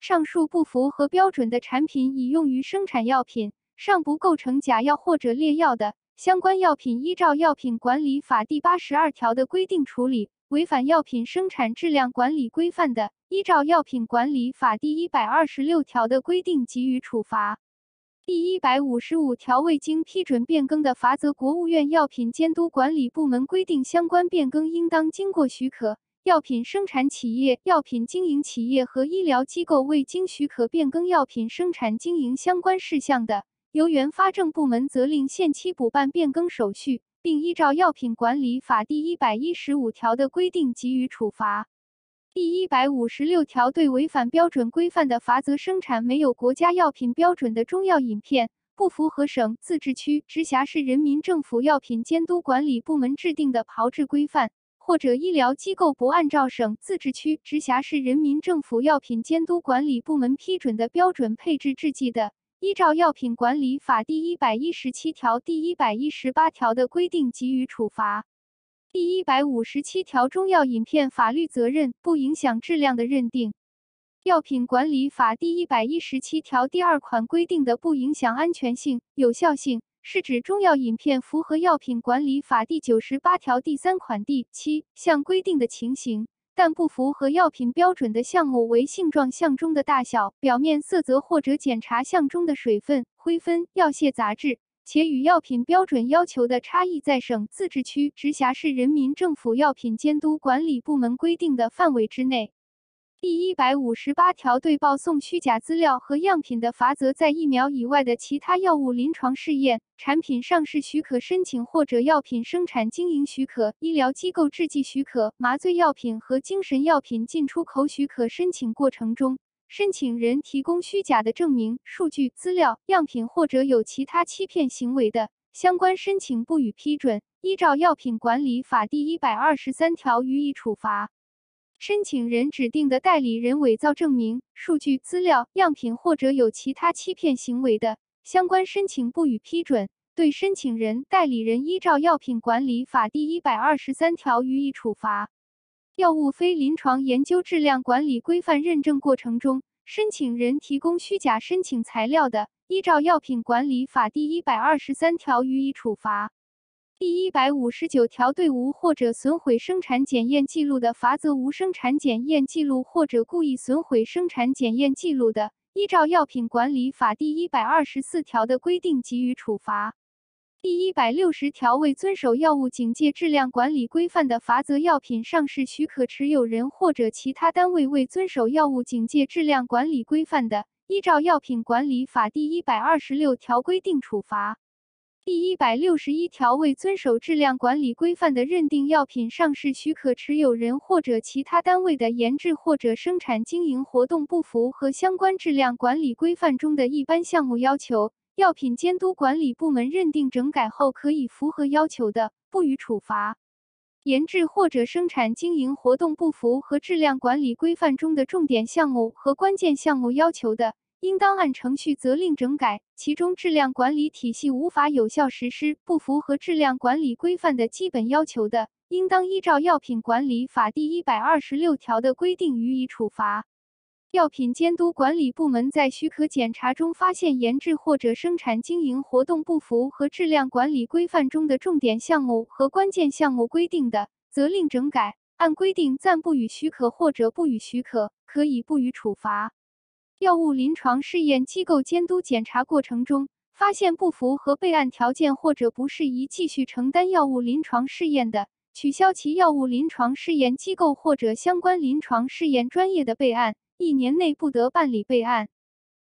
上述不符合标准的产品已用于生产药品，尚不构成假药或者劣药的。相关药品依照《药品管理法》第八十二条的规定处理，违反药品生产质量管理规范的，依照《药品管理法》第一百二十六条的规定给予处罚。第一百五十五条，未经批准变更的罚则，国务院药品监督管理部门规定，相关变更应当经过许可。药品生产企业、药品经营企业和医疗机构未经许可变更药品生产经营相关事项的，由原发证部门责令限期补办变更手续，并依照《药品管理法》第一百一十五条的规定给予处罚。第一百五十六条，对违反标准规范的罚则生产没有国家药品标准的中药饮片，不符合省、自治区、直辖市人民政府药品监督管理部门制定的炮制规范，或者医疗机构不按照省、自治区、直辖市人民政府药品监督管理部门批准的标准配置制剂的，依照《药品管理法》第一百一十七条、第一百一十八条的规定给予处罚。第一百五十七条，中药饮片法律责任不影响质量的认定，《药品管理法》第一百一十七条第二款规定的不影响安全性、有效性，是指中药饮片符合《药品管理法》第九十八条第三款第七项规定的情形，但不符合药品标准的项目为性状项中的大小、表面色泽或者检查项中的水分、灰分、药屑杂质。且与药品标准要求的差异在省、自治区、直辖市人民政府药品监督管理部门规定的范围之内。第一百五十八条，对报送虚假资料和样品的罚则，在疫苗以外的其他药物临床试验、产品上市许可申请或者药品生产经营许可、医疗机构制剂许可、麻醉药品和精神药品进出口许可申请过程中。申请人提供虚假的证明、数据、资料、样品或者有其他欺骗行为的，相关申请不予批准，依照《药品管理法》第一百二十三条予以处罚。申请人指定的代理人伪造证明、数据、资料、样品或者有其他欺骗行为的，相关申请不予批准，对申请人、代理人依照《药品管理法》第一百二十三条予以处罚。药物非临床研究质量管理规范认证过程中，申请人提供虚假申请材料的，依照《药品管理法》第一百二十三条予以处罚。第一百五十九条，对无或者损毁生产检验记录的，罚则无生产检验记录或者故意损毁生产检验记录的，依照《药品管理法》第一百二十四条的规定给予处罚。第一百六十条，未遵守药物警戒质量管理规范的，罚则药品上市许可持有人或者其他单位未遵守药物警戒质量管理规范的，依照《药品管理法》第一百二十六条规定处罚。第一百六十一条，未遵守质量管理规范的，认定药品上市许可持有人或者其他单位的研制或者生产经营活动不符合相关质量管理规范中的一般项目要求。药品监督管理部门认定整改后可以符合要求的，不予处罚；研制或者生产经营活动不符合质量管理规范中的重点项目和关键项目要求的，应当按程序责令整改。其中质量管理体系无法有效实施，不符合质量管理规范的基本要求的，应当依照《药品管理法》第一百二十六条的规定予以处罚。药品监督管理部门在许可检查中发现研制或者生产经营活动不符合质量管理规范中的重点项目和关键项目规定的，责令整改；按规定暂不予许可或者不予许可，可以不予处罚。药物临床试验机构监督检查过程中发现不符合备案条件或者不适宜继续承担药物临床试验的，取消其药物临床试验机构或者相关临床试验专业的备案。一年内不得办理备案。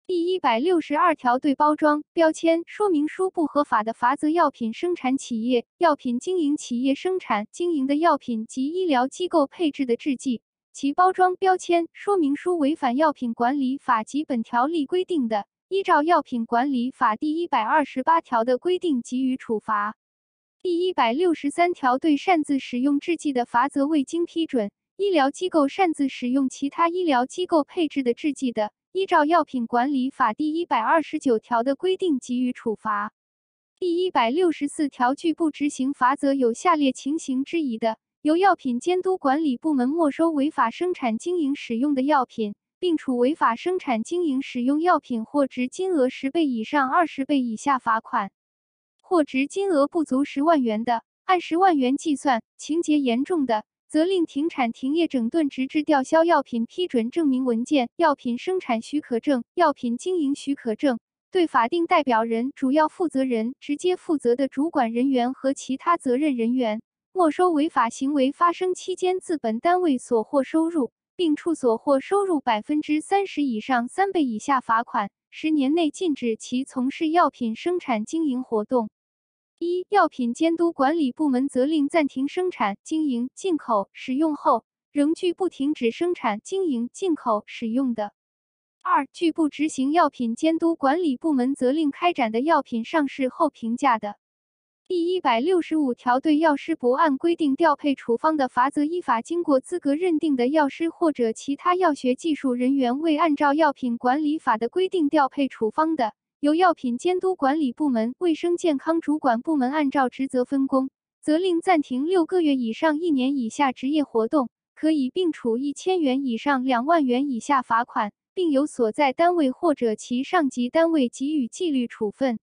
第一百六十二条，对包装、标签、说明书不合法的，罚则药品生产企业、药品经营企业生产经营的药品及医疗机构配置的制剂，其包装、标签、说明书违反药品管理法及本条例规定的，依照药品管理法第一百二十八条的规定给予处罚。第一百六十三条，对擅自使用制剂的，罚则未经批准。医疗机构擅自使用其他医疗机构配置的制剂的，依照《药品管理法》第一百二十九条的规定给予处罚。第一百六十四条，拒不执行罚则有下列情形之一的，由药品监督管理部门没收违法生产经营使用的药品，并处违法生产经营使用药品货值金额十倍以上二十倍以下罚款，货值金额不足十万元的，按十万元计算；情节严重的。责令停产、停业、整顿，直至吊销药品批准证明文件、药品生产许可证、药品经营许可证。对法定代表人、主要负责人、直接负责的主管人员和其他责任人员，没收违法行为发生期间自本单位所获收入，并处所获收入百分之三十以上三倍以下罚款，十年内禁止其从事药品生产经营活动。一、药品监督管理部门责令暂停生产、经营、进口、使用后，仍拒不停止生产、经营、进口、使用的。二、拒不执行药品监督管理部门责令开展的药品上市后评价的。第一百六十五条，对药师不按规定调配处方的，罚则依法经过资格认定的药师或者其他药学技术人员未按照药品管理法的规定调配处方的，由药品监督管理部门卫生健康主管部门按照职责分工，责令暂停六个月以上一年以下职业活动，可以并处一千元以上两万元以下罚款。并由所在单位或者其上级单位给予纪律处分，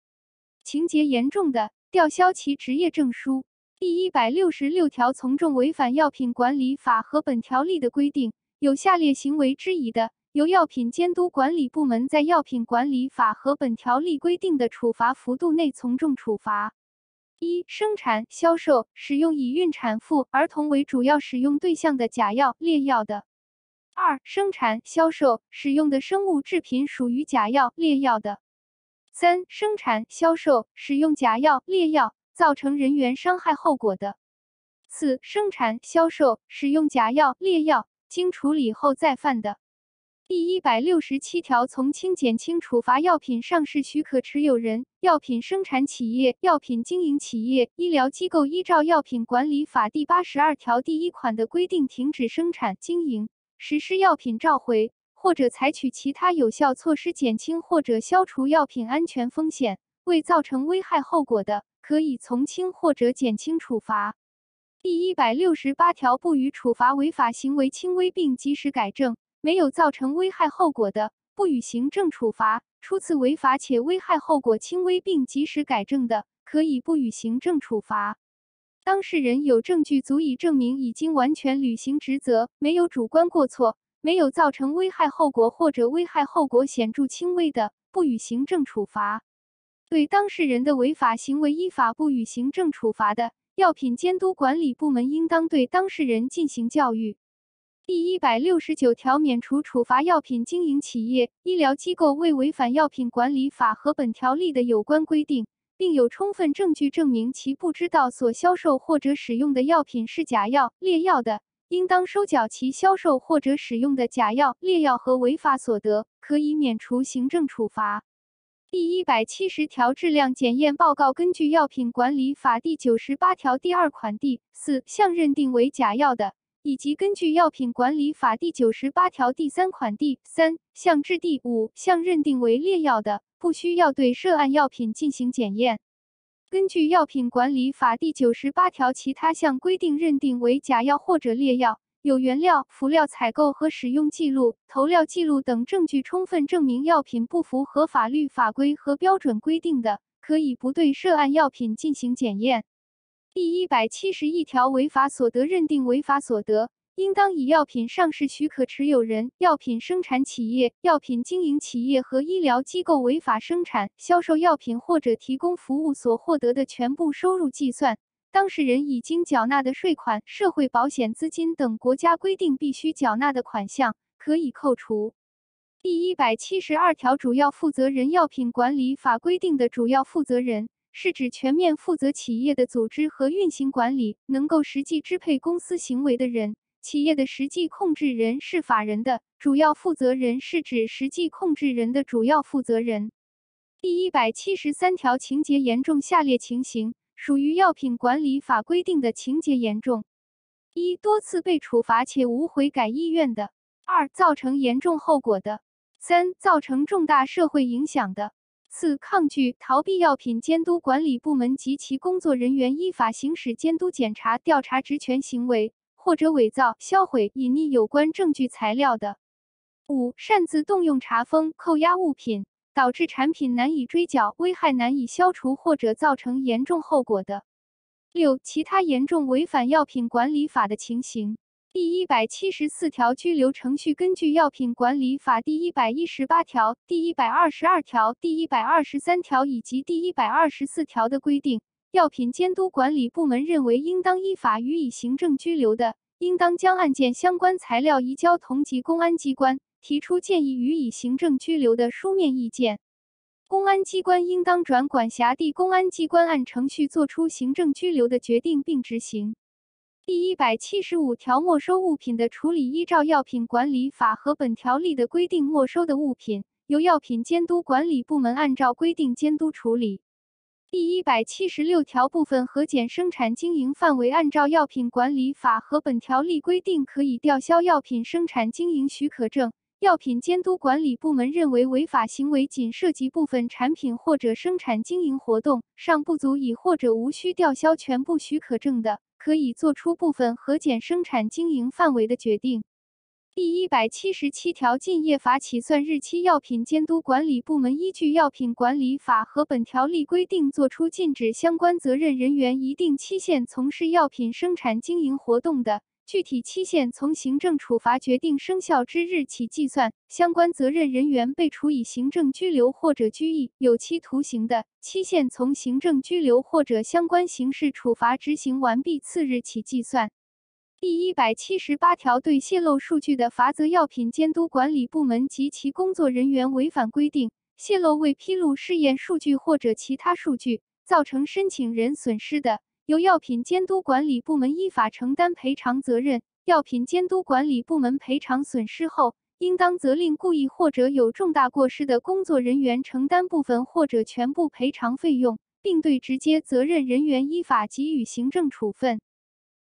情节严重的，吊销其执业证书。第一百六十六条，从重违反药品管理法和本条例的规定，有下列行为之一的，由药品监督管理部门在药品管理法和本条例规定的处罚幅度内从重处罚：一、生产、销售、使用以孕产妇、儿童为主要使用对象的假药、劣药的。二、生产、销售、使用的生物制品属于假药、劣药的；三、生产、销售、使用假药、劣药，造成人员伤害后果的；四、生产、销售、使用假药、劣药，经处理后再犯的。第一百六十七条，从轻减轻处罚药品上市许可持有人、药品生产企业、药品经营企业、医疗机构依照药品管理法第八十二条第一款的规定停止生产经营。实施药品召回，或者采取其他有效措施减轻或者消除药品安全风险，未造成危害后果的，可以从轻或者减轻处罚。第一百六十八条，不予处罚违法行为轻微并及时改正，没有造成危害后果的，不予行政处罚；初次违法且危害后果轻微并及时改正的，可以不予行政处罚。当事人有证据足以证明已经完全履行职责，没有主观过错，没有造成危害后果或者危害后果显著轻微的，不予行政处罚。对当事人的违法行为依法不予行政处罚的，药品监督管理部门应当对当事人进行教育。第一百六十九条，免除处罚药品经营企业、医疗机构未违反药品管理法和本条例的有关规定。并有充分证据证明其不知道所销售或者使用的药品是假药、劣药的，应当收缴其销售或者使用的假药、劣药和违法所得，可以免除行政处罚。第一百七十条，质量检验报告根据药品管理法第九十八条第二款第四项认定为假药的，以及根据药品管理法第九十八条第三款第三项至第五项认定为劣药的。不需要对涉案药品进行检验。根据药品管理法第九十八条其他项规定认定为假药或者劣药，有原料、辅料采购和使用记录、投料记录等证据充分证明药品不符合法律法规和标准规定的，可以不对涉案药品进行检验。第一百七十一条，违法所得认定违法所得。应当以药品上市许可持有人、药品生产企业、药品经营企业和医疗机构违法生产、销售药品或者提供服务所获得的全部收入计算，当事人已经缴纳的税款、社会保险资金等国家规定必须缴纳的款项，可以扣除。第一百七十二条，主要负责人，药品管理法规定的主要负责人，是指全面负责企业的组织和运行管理，能够实际支配公司行为的人。企业的实际控制人是法人的主要负责人，是指实际控制人的主要负责人。第一百七十三条，情节严重，下列情形属于药品管理法规定的情节严重：一、多次被处罚且无悔改意愿的；二、造成严重后果的；三、造成重大社会影响的；四、抗拒、逃避药品监督管理部门及其工作人员依法行使监督、检查、调查职权行为。或者伪造、销毁、隐匿有关证据材料的；五、擅自动用查封、扣押物品，导致产品难以追缴、危害难以消除或者造成严重后果的；六、其他严重违反药品管理法的情形。第一百七十四条拘留程序根据《药品管理法》第一百一十八条、第一百二十二条、第一百二十三条以及第一百二十四条的规定，药品监督管理部门认为应当依法予以行政拘留的，应当将案件相关材料移交同级公安机关，提出建议予以行政拘留的书面意见。公安机关应当转管辖地公安机关按程序作出行政拘留的决定并执行。第一百七十五条，没收物品的处理依照药品管理法和本条例的规定，没收的物品由药品监督管理部门按照规定监督处理。第一百七十六条，部分核减生产经营范围按照药品管理法和本条例规定可以吊销药品生产经营许可证。药品监督管理部门认为违法行为仅涉及部分产品或者生产经营活动，尚不足以或者无需吊销全部许可证的，可以作出部分核减生产经营范围的决定。第一百七十七条，禁业法起算日期，药品监督管理部门依据药品管理法和本条例规定，作出禁止相关责任人员一定期限从事药品生产经营活动的。具体期限从行政处罚决定生效之日起计算，相关责任人员被处以行政拘留或者拘役、有期徒刑的，期限从行政拘留或者相关刑事处罚执行完毕次日起计算。第一百七十八条，对泄露数据的罚则，药品监督管理部门及其工作人员违反规定，泄露未披露试验数据或者其他数据，造成申请人损失的。由药品监督管理部门依法承担赔偿责任。药品监督管理部门赔偿损失后，应当责令故意或者有重大过失的工作人员承担部分或者全部赔偿费用，并对直接责任人员依法给予行政处分。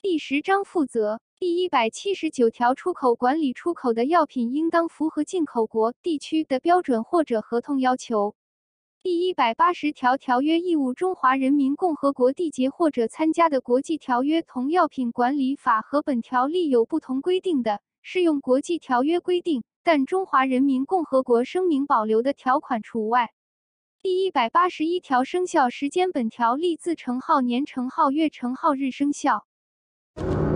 第十章负责第一百七十九条，出口管理出口的药品应当符合进口国、地区的标准或者合同要求。第一百八十条条约义务，中华人民共和国缔结或者参加的国际条约同药品管理法和本条例有不同规定的，适用国际条约规定，但中华人民共和国声明保留的条款除外。第一百八十一条生效时间，本条例自成号年成号月成号日生效。you